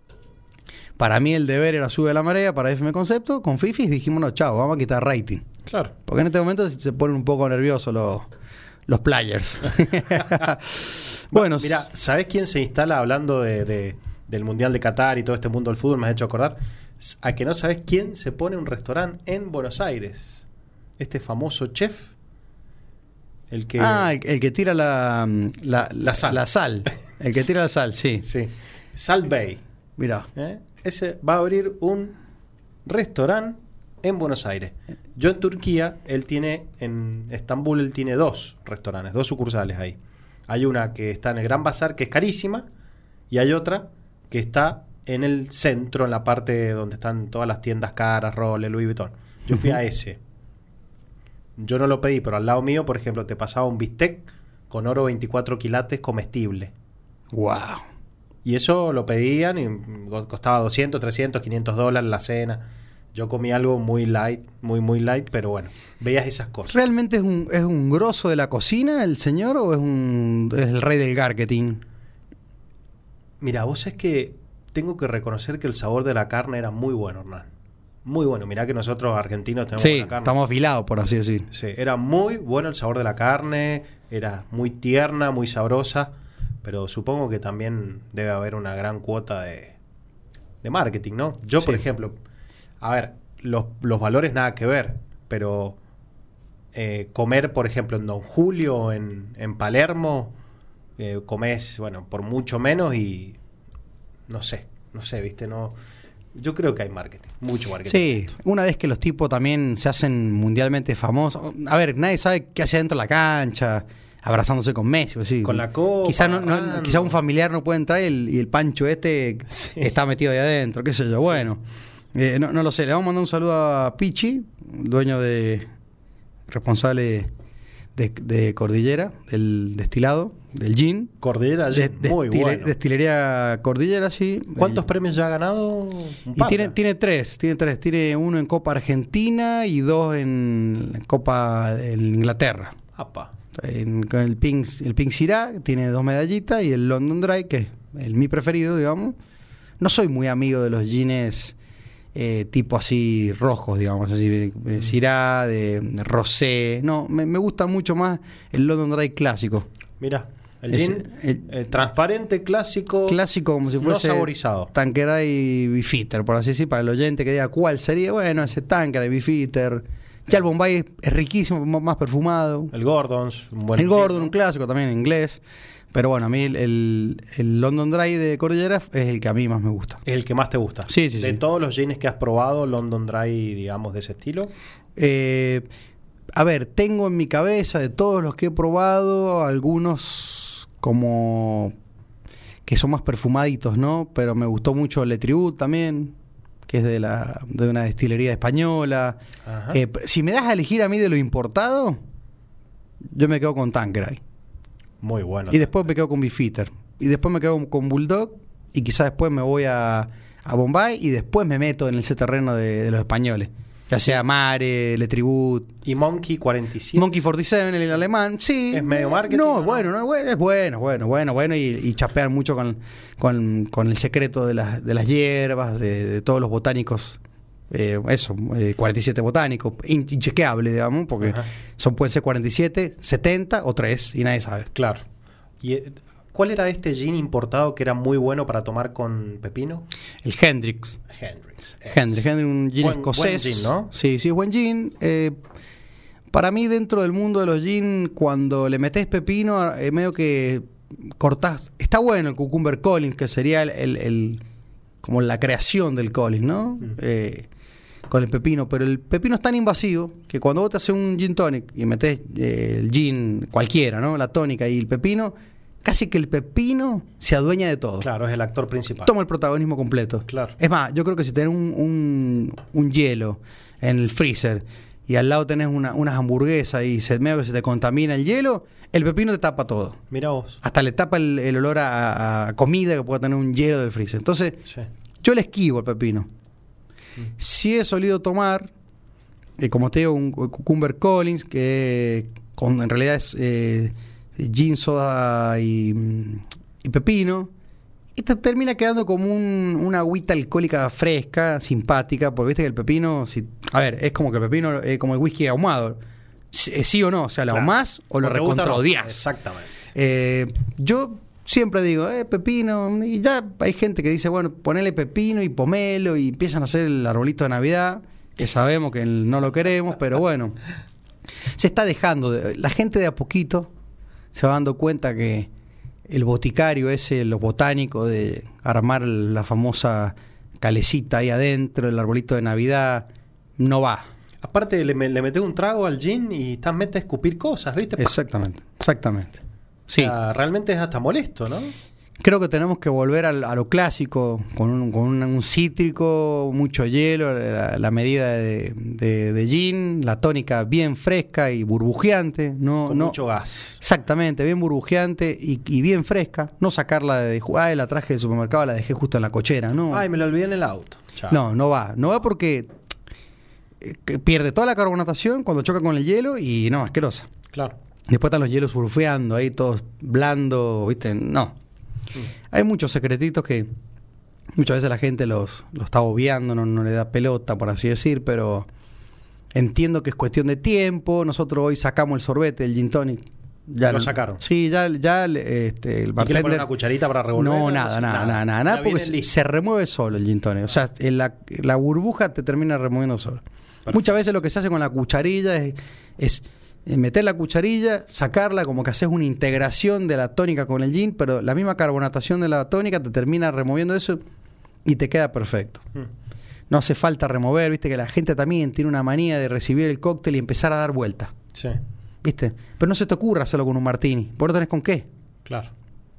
para mí el deber era sube la marea para FM Concepto, con Fifis dijimos, no, chao, vamos a quitar rating. Claro. Porque en este momento se se ponen un poco nerviosos los, los players. bueno, Mira, ¿sabés quién se instala hablando de, de- del Mundial de Qatar y todo este mundo del fútbol? Me has hecho acordar. A que no sabés quién se pone un restaurante en Buenos Aires. Este famoso chef. El que. Ah, el, el que tira la, la, La sal. La sal. El que tira la sal, sí. Sí. Salt Bay. Mira. ¿eh? Ese va a abrir un restaurante en Buenos Aires. Yo en Turquía, él tiene, en Estambul, él tiene dos restaurantes, dos sucursales ahí. Hay una que está en el Gran Bazar, que es carísima, y hay otra que está en el centro, en la parte donde están todas las tiendas caras, Rolex, Louis Vuitton. Yo fui a ese. Yo no lo pedí, pero al lado mío, por ejemplo, te pasaba un bistec con oro 24 quilates comestible. Wow. Y eso lo pedían y costaba 200, 300, 500 dólares la cena. Yo comí algo muy light, muy, muy light, pero bueno, veías esas cosas. ¿Realmente es un, es un grosso de la cocina el señor o es, un, es el rey del marketing? Mira, vos es que tengo que reconocer que el sabor de la carne era muy bueno, Hernán. Muy bueno. Mirá que nosotros argentinos tenemos Sí, buena carne. estamos afilados, por así decir. Sí, era muy bueno el sabor de la carne, era muy tierna, muy sabrosa, pero supongo que también debe haber una gran cuota de, de marketing, ¿no? Yo, por ejemplo, a ver, los, los valores nada que ver, pero eh, comer, por ejemplo, en Don Julio, en, en Palermo, eh, comés, bueno, por mucho menos y no sé, no sé, viste, no... Yo creo que hay marketing, mucho marketing. Sí, una vez que los tipos también se hacen mundialmente famosos. A ver, nadie sabe qué hace dentro de la cancha, abrazándose con Messi. Sí. Con la copa, Quizá, no, no- agarrando. quizá un familiar no puede entrar y el, y el pancho este Sí. está metido ahí adentro, qué sé yo. Bueno, eh, no, no lo sé. Le vamos a mandar un saludo a Pichi, dueño de. responsable de, de Cordillera, del destilado, del gin. Cordillera, De- muy destile- bueno. Destilería Cordillera, sí. ¿Cuántos El- premios ya ha ganado? Y tiene, tiene tres, tiene tres. Tiene uno en Copa Argentina y dos en Copa en Inglaterra. Apa. En, con el Pink, el Pink Syrah tiene dos medallitas y el London Dry, que es el mi preferido, digamos. No soy muy amigo de los jeans eh, tipo así rojos, digamos, así de, de Syrah, de, rosé. No, me, me gusta mucho más el London Dry clásico. Mira, el gin el- eh, transparente, clásico. Clásico como si no fuese saborizado. Tanqueray Bifitter, por así decir, para el oyente que diga cuál sería, bueno, ese Tanqueray Bifitter. Ya el Bombay es, riquísimo, más perfumado. El Gordons. Un buen el Gordon, un clásico también en inglés. Pero bueno, a mí el, el- el London Dry de Cordillera es el que a mí más me gusta. El que más te gusta. Sí, sí, De sí. todos los jeans que has probado, London Dry, digamos, de ese estilo. Eh, a ver, tengo en mi cabeza de todos los que he probado algunos como que son más perfumaditos, ¿no? Pero me gustó mucho Le Tribut también, que es de, la, de una destilería española. Eh, si me das a elegir a mí de lo importado, yo me quedo con Tanqueray. Muy bueno. Y después me quedo con Beefeater. Y después me quedo con Bulldog. Y quizás después me voy a, a Bombay. Y después me meto en ese terreno de, de los españoles. Ya sea Mare, Le Tribut, Y Monkey 47. Monkey 47, el alemán. Sí. ¿Es medio marketing No, no? bueno, no, bueno, es bueno, bueno, bueno, bueno. Y, y chapean mucho con, con, con el secreto de las, de las hierbas, de, de todos los botánicos. Eh, eso, eh, 47 botánicos, in- inchequeable, digamos, porque Ajá. son pueden ser 47, 70 o 3 y nadie sabe. Claro. ¿Y eh, cuál era este gin importado que era muy bueno para tomar con pepino? El Hendrix. Hendrix. Hendrix, Hendrix, un gin Buen- escocés. buen gin, ¿no? Sí, sí, es buen gin. Eh, para mí, dentro del mundo de los gin, cuando le metes pepino, eh, medio que cortás. Está bueno el Cucumber Collins, que sería el, el- el- como la creación del Collins, ¿no? Mm. Eh, con el pepino, pero el pepino es tan invasivo que cuando vos te haces un gin tonic y metes eh, el gin cualquiera, ¿no? La tónica y el pepino, casi que el pepino se adueña de todo Claro, es el actor principal. toma el protagonismo completo. Claro. Es más, yo creo que si tenés un, un- un hielo en el freezer y al lado tenés una- unas hamburguesas y se, medio que se te contamina el hielo, el pepino te tapa todo. Mira vos. Hasta le tapa el, el olor a, a comida que pueda tener un hielo del freezer. Entonces, Sí. yo le esquivo el pepino. Si he solido tomar, eh, como te digo, un Cucumber Collins, que con, en realidad es eh, gin, soda y, mm, y pepino. Y te termina quedando como un- una agüita alcohólica fresca, simpática, porque viste que el pepino, si, a ver, es como que el pepino es como el whisky ahumado. Sí, eh, sí o no, o sea, lo Claro. ahumás o lo recontra no. odias. Exactamente. Eh, yo siempre digo, eh, pepino, y ya hay gente que dice, bueno, ponele pepino y pomelo y empiezan a hacer el arbolito de Navidad, que sabemos que no lo queremos, pero bueno, se está dejando, de- la gente de a poquito se va dando cuenta que el boticario ese, los botánicos de armar la famosa calecita ahí adentro, el arbolito de Navidad, no va. Aparte, le, le metes un trago al gin y estás mete a escupir cosas, ¿viste? Exactamente, exactamente. Sí. O sea, realmente es hasta molesto, ¿no? Creo que tenemos que volver al- a, lo clásico, con un, con un- un cítrico, mucho hielo, la, la medida de, de- de gin, la tónica bien fresca y burbujeante. No, Con no, mucho gas. Exactamente, bien burbujeante y, y bien fresca. No sacarla de, ay, la traje del supermercado, la dejé justo en la cochera. No, Ay, me lo olvidé en el auto. Chao. no, no va. No va porque eh, pierde toda la carbonatación cuando choca con el hielo y no, asquerosa. Claro. Después están los hielos surfeando ahí, todos blandos, ¿viste? No. Hay muchos secretitos que muchas veces la gente los, los está obviando, no, no le da pelota, por así decir, pero entiendo que es cuestión de tiempo. Nosotros hoy sacamos el sorbete, el gin tonic. Ya Lo sacaron. Sí, ya, ya este, el ¿Y qué le ponen bartender... una cucharita para revolver? No, nada, nada, nada, nada, nada, porque se, remueve solo el gin tonic. O sea, en la, la burbuja te termina removiendo solo. Muchas veces lo que se hace con la cucharilla es, es meter la cucharilla, sacarla, como que haces una integración de la tónica con el gin, pero la misma carbonatación de la tónica te termina removiendo eso y te queda perfecto. Mm. No hace falta remover, viste que la gente también tiene una manía de recibir el cóctel y empezar a dar vuelta, Sí, ¿viste? Pero no se te ocurra hacerlo con un martini, ¿por no tenés con qué? claro.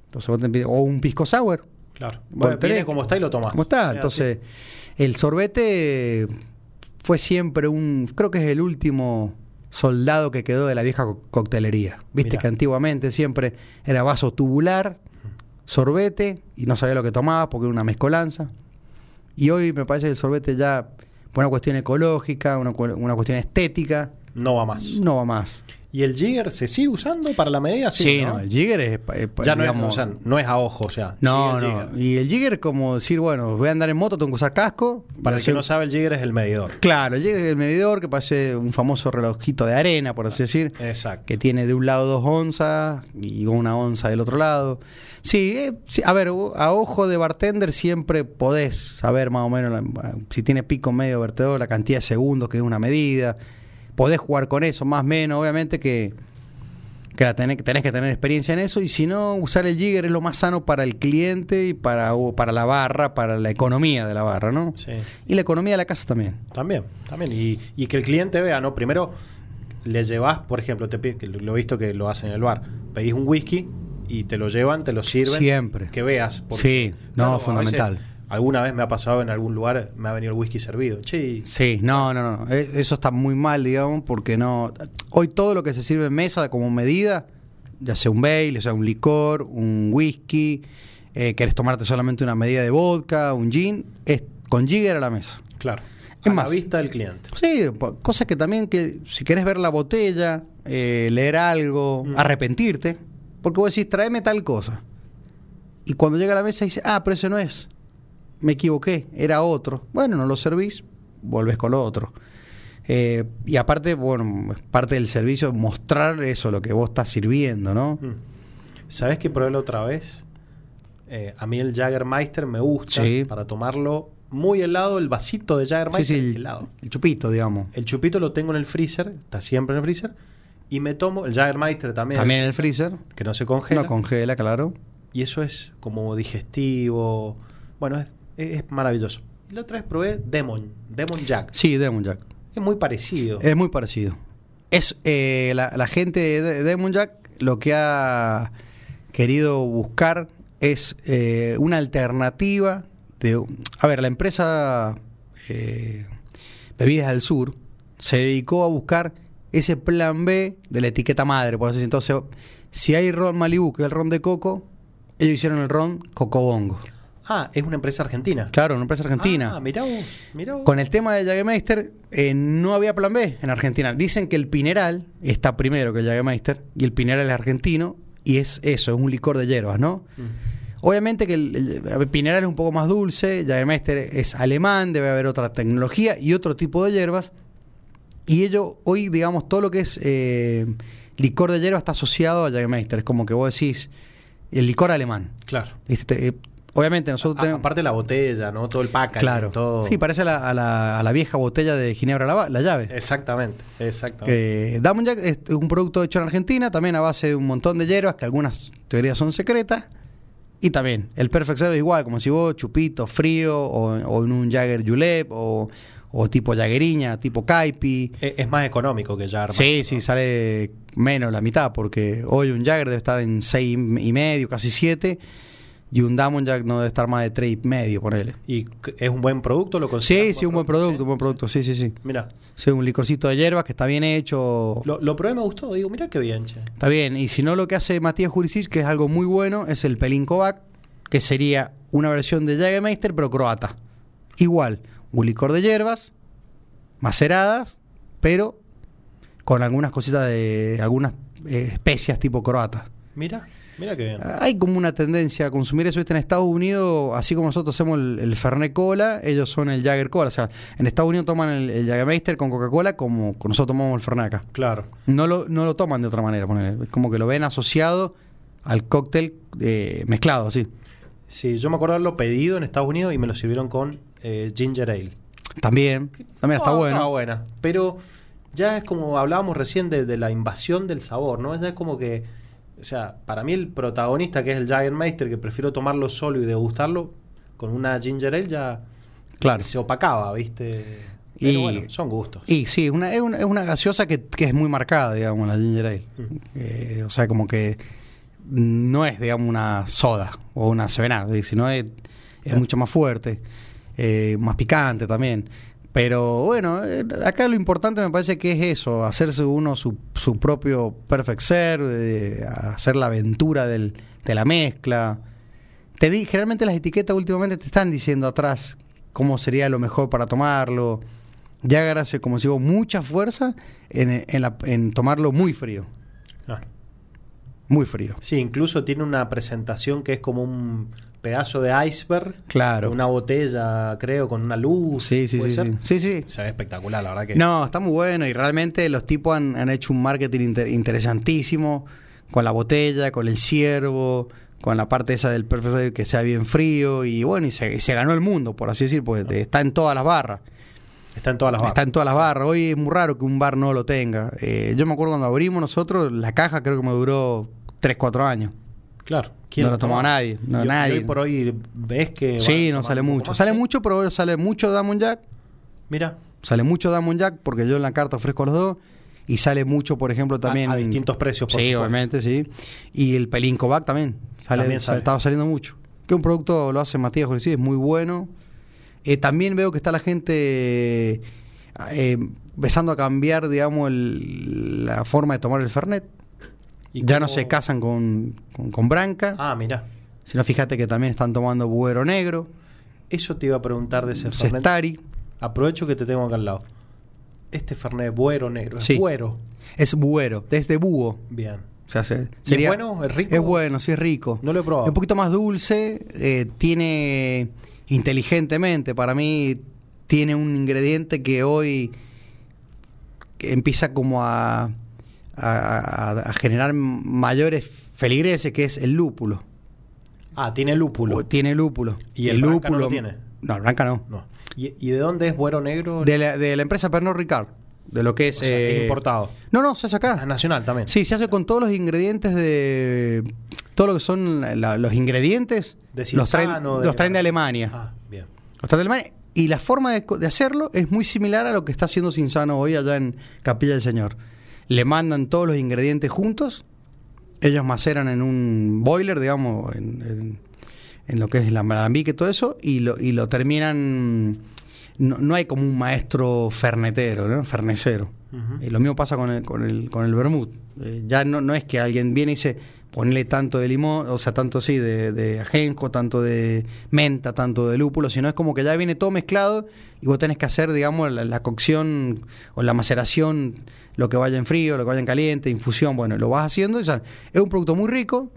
Entonces vos te o un pisco sour, Claro. Bueno, viene como está y lo tomás. ¿Cómo está? Es Entonces, el sorbete fue siempre un. Creo que es el último soldado que quedó de la vieja co- coctelería. Viste Mirá. que antiguamente siempre era vaso tubular, sorbete, y no sabía lo que tomaba porque era una mezcolanza. Y hoy me parece que el sorbete ya, por una cuestión ecológica, una, una cuestión estética. No va más. no va más. ¿Y el Jigger se sigue usando para la medida? Sí, ¿no? el Jigger es. pa- es pa- ya no es, digamos, o sea, no es a ojo, o sea. no, no. Jigger. Y el Jigger, como decir, bueno, voy a andar en moto, tengo que usar casco. Para el que no sabe, el Jigger es el medidor. Claro, el Jigger es el medidor que parece un famoso relojito de arena, por así decir, Exacto. que tiene de un lado dos onzas y una onza del otro lado. Sí, eh, sí, a ver, a ojo de bartender siempre podés saber más o menos la- si tiene pico medio vertedor, la cantidad de segundos que es una medida. Podés jugar con eso, más o menos, obviamente que, que la tenés, tenés que tener experiencia en eso y si no, usar el jigger es lo más sano para el cliente y para, o para la barra, para la economía de la barra, ¿no? Sí. Y la economía de la casa también. También, también. Y, y que el cliente vea, ¿no? Primero le llevas, por ejemplo, te pide- que lo he visto que lo hacen en el bar, pedís un whisky y te lo llevan, te lo sirven. Siempre. Que veas. Sí, no, fundamental. veces, alguna vez me ha pasado en algún lugar, me ha venido el whisky servido. Che, Sí, no, no, no. E- Eso está muy mal, digamos, porque no. Hoy todo lo que se sirve en mesa como medida, ya sea un baile, sea un licor, un whisky, eh, querés tomarte solamente una medida de vodka, un gin, es con jigger a la mesa. claro. Es a más. la vista del cliente. Sí, cosas que también que si querés ver la botella, eh, leer algo, Mm. arrepentirte, porque vos decís, tráeme tal cosa. Y cuando llega a la mesa dice, ah, pero ese no es. Me equivoqué, era otro. Bueno, no lo servís, volvés con lo otro. Eh, y aparte, bueno, es parte del servicio mostrar eso, lo que vos estás sirviendo, ¿no? Mm. ¿Sabes que probé otra vez? Eh, a mí el Jagermeister me gusta Sí. para tomarlo muy helado, el vasito de Sí, Jagermeister sí, el, helado. el chupito, digamos. El chupito lo tengo en el freezer, está siempre en el freezer. Y me tomo el Jagermeister también. También en el freezer. Que no se congela. No congela, claro. y eso es como digestivo. Bueno, es, es maravilloso. Y la otra vez probé Demon, Demon Jack. Sí, Demon Jack. Es muy parecido. Es muy parecido. Es eh, la, la gente de Demon Jack lo que ha querido buscar es eh, una alternativa de a ver la empresa eh, Bebidas del Sur se dedicó a buscar ese plan B de la etiqueta madre por así decirlo. entonces si hay ron Malibu que es el ron de coco ellos hicieron el ron Cocobongo Ah, es una empresa argentina. claro una empresa argentina Ah, mirá vos, mirá vos. con el tema de Jagermeister, eh, no había plan B en Argentina. Dicen que el Pineral está primero que el Jagermeister, y el Pineral es argentino, y es eso, es un licor de hierbas, ¿no? Mm. Obviamente que el Pineral es un poco más dulce, Jagermeister es alemán, debe haber otra tecnología y otro tipo de hierbas. Y ello, hoy, digamos, todo lo que es eh, licor de hierba está asociado a Jagermeister. Es como que vos decís, el licor alemán. Claro. Este, eh, obviamente nosotros A- tenemos... aparte la botella, ¿no? Todo el packaging, Claro. todo. Sí, parece a la, a la- a la vieja botella de Ginebra la, la llave. Exactamente, exactamente. Eh, Diamond Jack es un producto hecho en Argentina, también a base de un montón de hierbas que algunas teorías son secretas. Y también, el Perfect Zero es igual, como si vos chupito frío o, o en un Jagger Julep o, o tipo Jaggeriña, tipo Caipi. E- es más económico que Jagermeister. Sí, sí, sale menos la mitad, porque hoy un Jagger debe estar en seis y medio, casi 7, y un Jack no debe estar más de tres y medio, ponele. ¿Y es un buen producto? ¿Lo Sí, sí, un buen producto, un buen producto, sí, sí, sí. Mira, Sí, un licorcito de hierbas que está bien hecho. lo, lo probé, me gustó. Digo, mira qué bien, che. Está bien. Y si no, lo que hace Matías Jurisic, que es algo muy bueno, es el Pelinkovac, que sería una versión de Jägermeister, pero croata. Igual, un licor de hierbas, maceradas, pero con algunas cositas de. algunas eh, especias tipo croata. Mira, mira qué bien. Hay como una tendencia a consumir eso. ¿viste? En Estados Unidos, así como nosotros hacemos el, el Fernet Cola, ellos son el Jagger Cola. O sea, en Estados Unidos toman el, el con Coca-Cola como nosotros tomamos el Fernet acá. Claro. No lo, no lo toman de otra manera, ponele. Es como que lo ven asociado al cóctel eh, mezclado, sí. Sí, yo me acuerdo haberlo pedido en Estados Unidos y me lo sirvieron con eh, ginger ale. También, también está Ah, bueno. Estaba buena. Pero ya es como hablábamos recién de, de la invasión del sabor, ¿no? Ya es como que, o sea, para mí el protagonista que es el Jagermeister, que prefiero tomarlo solo y degustarlo, con una ginger ale ya Claro. se opacaba, ¿viste? Pero Y- bueno, son gustos. Y sí, una, es, una, es una gaseosa que, que es muy marcada, digamos, la ginger ale. Mm. Eh, o sea, como que no es, digamos, una soda o una sevenada, sino es, es Claro. mucho más fuerte, eh, más picante también. Pero bueno, eh, acá lo importante me parece que es eso, hacerse uno su, su propio perfect serve, de hacer la aventura del- de la mezcla. Te di, generalmente las etiquetas últimamente te están diciendo atrás cómo sería lo mejor para tomarlo. Jagger hace, como si digo, mucha fuerza en, en la- en tomarlo muy frío. Claro. Muy frío. Sí, incluso tiene una presentación que es como un pedazo de iceberg. Claro. Una botella, creo, con una luz. Sí, sí, ¿puede sí, sí. Sí, sí. Se ve espectacular, la verdad que. No, está muy bueno y realmente los tipos han, han hecho un marketing inter- interesantísimo con la botella, con el ciervo, con la parte esa del perfecto que sea bien frío y bueno, y se, y se ganó el mundo, por así decir, porque está en todas las barras. Está en todas las barras. Está en todas las barras. Hoy es muy raro que un bar no lo tenga. Eh, yo me acuerdo cuando abrimos nosotros, la caja creo que me duró 3, 4 años. Claro. No lo tomaba nadie. No, Y- y nadie. hoy por hoy ves que. sí, no sale mucho. más, Sale ¿sí? mucho, pero ahora sale mucho Diamond Jack. Mira, Sale mucho Diamond Jack porque yo en la carta ofrezco los dos. Y sale mucho, por ejemplo, también. a distintos precios, por Sí, supuesto. obviamente, sí. Y el Pelín Kovac también. Sale, También sale. Estaba saliendo mucho. Que un producto lo hace Matías Jorge, es muy bueno. Eh, también veo que está la gente eh, empezando a cambiar, digamos, el- la forma de tomar el Fernet. ¿Y Ya no se casan con, con, con Branca, Ah, mira. sino fíjate que también están tomando Buero Negro, Eso te iba a preguntar de ese Fernet. Cestari. Aprovecho que te tengo acá al lado. Este Fernet buero negro. Sí. Es buero. Es Buero, desde búho. Bien. O sea, se- ¿Y sería, es bueno? ¿Es rico? Es bueno, sí es rico. No lo he probado. Es un poquito más dulce, eh, tiene inteligentemente, para mí tiene un ingrediente que hoy empieza como a, a- generar mayores feligreses, que es el lúpulo. Ah, tiene lúpulo. O tiene lúpulo. ¿Y el Branca no lo tiene? No, el Branca no. No. ¿Y, y de dónde es buero negro? De la, de la empresa Pernod Ricard, de lo que es... O sea, es eh, importado. No, no, se hace acá. Ah, nacional también. Sí, se hace con todos los ingredientes de. Todo lo que son la- los ingredientes. De los traen, de- los traen de Alemania. Ah, bien. Los traen de Alemania. Y la forma de, de hacerlo es muy similar a lo que está haciendo Cinzano hoy allá en Capilla del Señor. Le mandan todos los ingredientes juntos. Ellos maceran en un boiler, digamos, en, en- en lo que es la alambique y todo eso. Y lo, y lo terminan. No, no hay como un maestro fernetero, ¿no? Fernecero. Ujú. Eh, lo mismo pasa con el, con el, con el vermut. Eh, ya no, no es que alguien viene y dice, ponle tanto de limón, o sea, tanto sí, de, de ajenjo, tanto de menta, tanto de lúpulo, sino es como que ya viene todo mezclado y vos tenés que hacer, digamos, la, la cocción o la maceración, lo que vaya en frío, lo que vaya en caliente, infusión, bueno, lo vas haciendo. y ya, es un producto muy rico.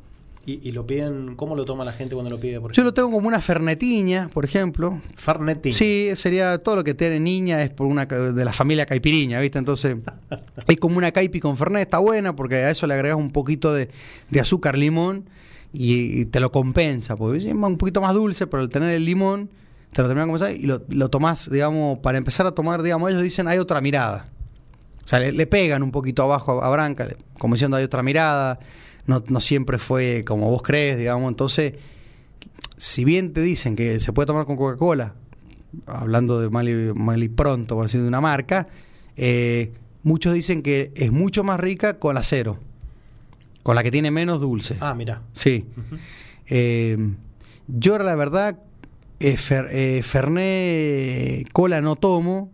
¿Y, y lo piden, cómo lo toma la gente cuando lo pide? Por Yo lo tengo como una fernetiña, por ejemplo. Fernetín. Sí, sería todo lo que tiene niña es por una de la familia caipiriña, ¿viste? Entonces, es como una caipi con fernet, está buena porque a eso le agregas un poquito de, de azúcar, limón y, y te lo compensa, porque es un poquito más dulce, pero al tener el limón te lo terminan compensando y lo, lo tomás, digamos, para empezar a tomar, digamos, ellos dicen hay otra mirada. O sea, le, le pegan un poquito abajo a, a Branca, como diciendo hay otra mirada, no, no siempre fue como vos crees, digamos, entonces si bien te dicen que se puede tomar con Coca-Cola, hablando de mal y, mal y pronto, por decir de una marca, eh, muchos dicen que es mucho más rica con la cero, con la que tiene menos dulce. Ah, mira. Sí. Eh, yo la verdad, eh, fer- Fernet cola no tomo,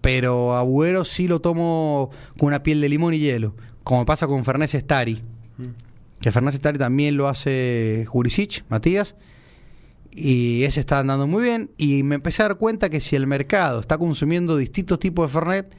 pero agüero sí lo tomo con una piel de limón y hielo, como pasa con Fernet Stari. Que Fernet Stari también lo hace Jurisic, Matías. Y ese está andando muy bien. Y me empecé a dar cuenta que si el mercado está consumiendo distintos tipos de Fernet,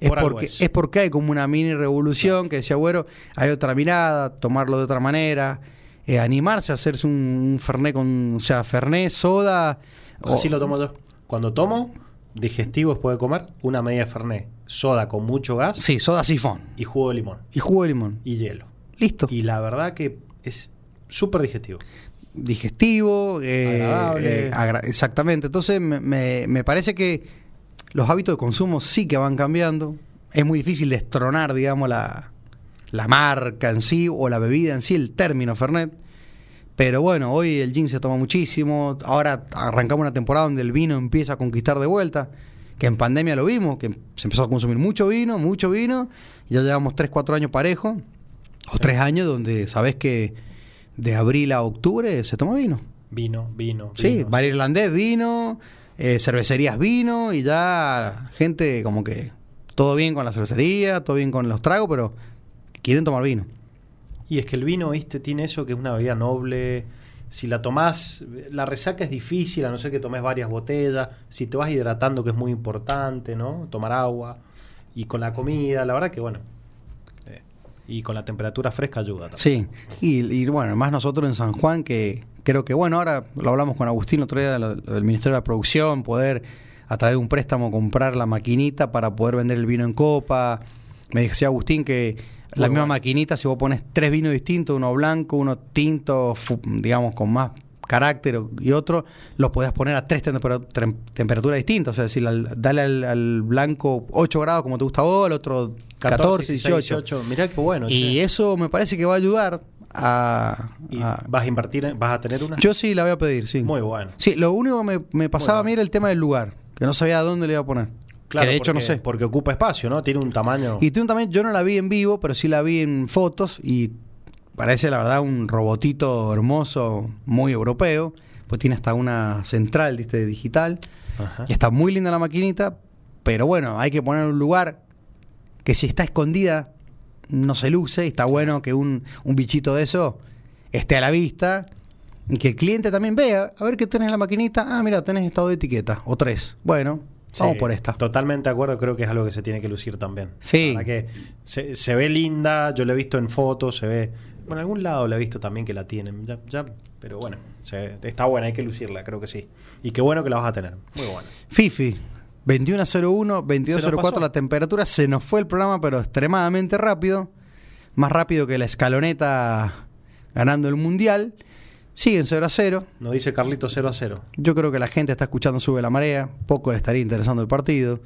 es Por porque, es. es porque hay como una mini revolución que decía, bueno, hay otra mirada, tomarlo de otra manera, eh, animarse a hacerse un, un Fernet con, o sea, Fernet, soda. o- Así lo tomo yo. Cuando tomo, digestivo después de comer, una media Fernet. Soda con mucho gas Sí, soda sifón. y jugo de limón. Y jugo de limón. Y hielo. Listo. Y la verdad que es súper digestivo. digestivo, eh, Agradable. eh, agra- exactamente. Entonces me, me- me parece que los hábitos de consumo sí que van cambiando. Es muy difícil destronar, digamos, la, la marca en sí o la bebida en sí, el término Fernet. Pero bueno, hoy el gin se toma muchísimo. Ahora arrancamos una temporada donde el vino empieza a conquistar de vuelta. Que en pandemia lo vimos, que se empezó a consumir mucho vino, mucho vino. Ya llevamos 3, 4 años parejo. O 3 años donde sabes que de abril a octubre se toma vino. Vino, vino. Sí, vino. bar irlandés vino, eh, cervecerías vino y ya gente como que todo bien con la cervecería, todo bien con los tragos, pero quieren tomar vino. Y es que el vino, viste, tiene eso que es una bebida noble. Si la tomás, la resaca es difícil, a no ser que tomes varias botellas. Si te vas hidratando, que es muy importante, ¿no? Tomar agua. Y con la comida, la verdad que bueno. Y con la temperatura fresca ayuda también. Sí, y, y bueno, más nosotros en San Juan que creo que, bueno, ahora lo hablamos con Agustín otro día, del Ministerio de la Producción, poder a través de un préstamo comprar la maquinita para poder vender el vino en copa. Me decía Agustín que la Muy misma bueno. maquinita, si vos pones tres vinos distintos, uno blanco, uno tinto, digamos, con más carácter y otro, los podías poner a tres temperaturas distintas. O sea, decir, al- dale al, al blanco 8 grados como te gusta a vos, al otro 14, 18. Mirá qué bueno. Y che. eso me parece que va a ayudar a... ¿Y a- vas a invertir, en- vas a tener una? yo sí la voy a pedir, sí. Muy bueno. Sí, lo único que me, me pasaba a mí era el tema del lugar, que no sabía a dónde le iba a poner. Claro, que de hecho no sé. Porque ocupa espacio, ¿no? Tiene un tamaño. Y tú también, yo no la vi en vivo, pero sí la vi en fotos y parece la verdad un robotito hermoso, muy europeo. Pues tiene hasta una central ¿viste? digital. Ajá. Y está muy linda la maquinita, pero bueno, hay que poner un lugar que si está escondida no se luce. Y está bueno que un, un bichito de eso esté a la vista. Y que el cliente también vea, a ver qué tenés en la maquinita. Ah, mira, tenés estado de etiqueta, o tres. Bueno, vamos por esta. Totalmente de acuerdo, creo que es algo que se tiene que lucir también. Sí. La que se, se ve linda, yo la he visto en fotos, se ve. Bueno, en algún lado la he visto también que la tienen. Ya, ya, pero bueno, se- está buena, hay que lucirla, creo que sí. Y qué bueno que la vas a tener. Muy buena. Fifi, 21.01, Se nos 22.04 pasó. la temperatura. Se nos fue el programa, pero extremadamente rápido. Más rápido que la escaloneta ganando el mundial. Siguen 0 a 0. Nos dice Carlito 0 a 0. Yo creo que la gente está escuchando Sube la Marea. Poco le estaría interesando el partido.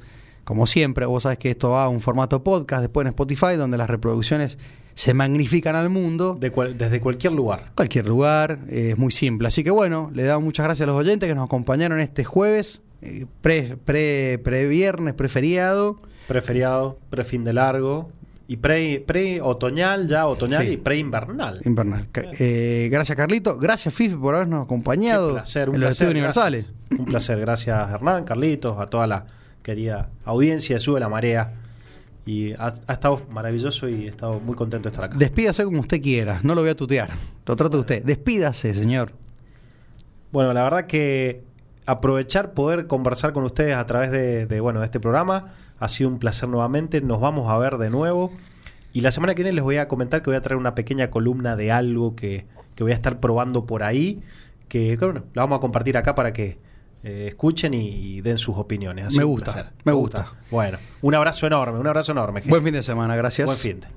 Como siempre, vos sabés que esto va a un formato podcast después en Spotify, donde las reproducciones se magnifican al mundo. De cual- desde cualquier lugar. Cualquier lugar, eh, es muy simple. Así que bueno, le damos muchas gracias a los oyentes que nos acompañaron este jueves, eh, pre, pre, pre viernes, preferiado. Preferiado, prefin de largo. Y pre, pre otoñal, ya otoñal Sí. y pre invernal. Invernal. Ca- eh, gracias Carlito, gracias Fifi por habernos acompañado Un placer, un en los estudios universales. Un placer, gracias Hernán, Carlitos, a toda la querida audiencia de Sube la Marea. Y ha, ha estado maravilloso y he estado muy contento de estar acá. Despídase como usted quiera, no lo voy a tutear. Lo trato de usted. Despídase, señor. Bueno, la verdad que aprovechar poder conversar con ustedes a través de, de, bueno, de este programa ha sido un placer nuevamente. Nos vamos a ver de nuevo. Y la semana que viene les voy a comentar que voy a traer una pequeña columna de algo que, que voy a estar probando por ahí. Que, que, bueno, la vamos a compartir acá para que eh, escuchen y, y den sus opiniones. Sido Me gusta, placer. me gusta. Bueno, un abrazo enorme, un abrazo enorme. gente. Buen fin de semana, gracias. Buen fin de.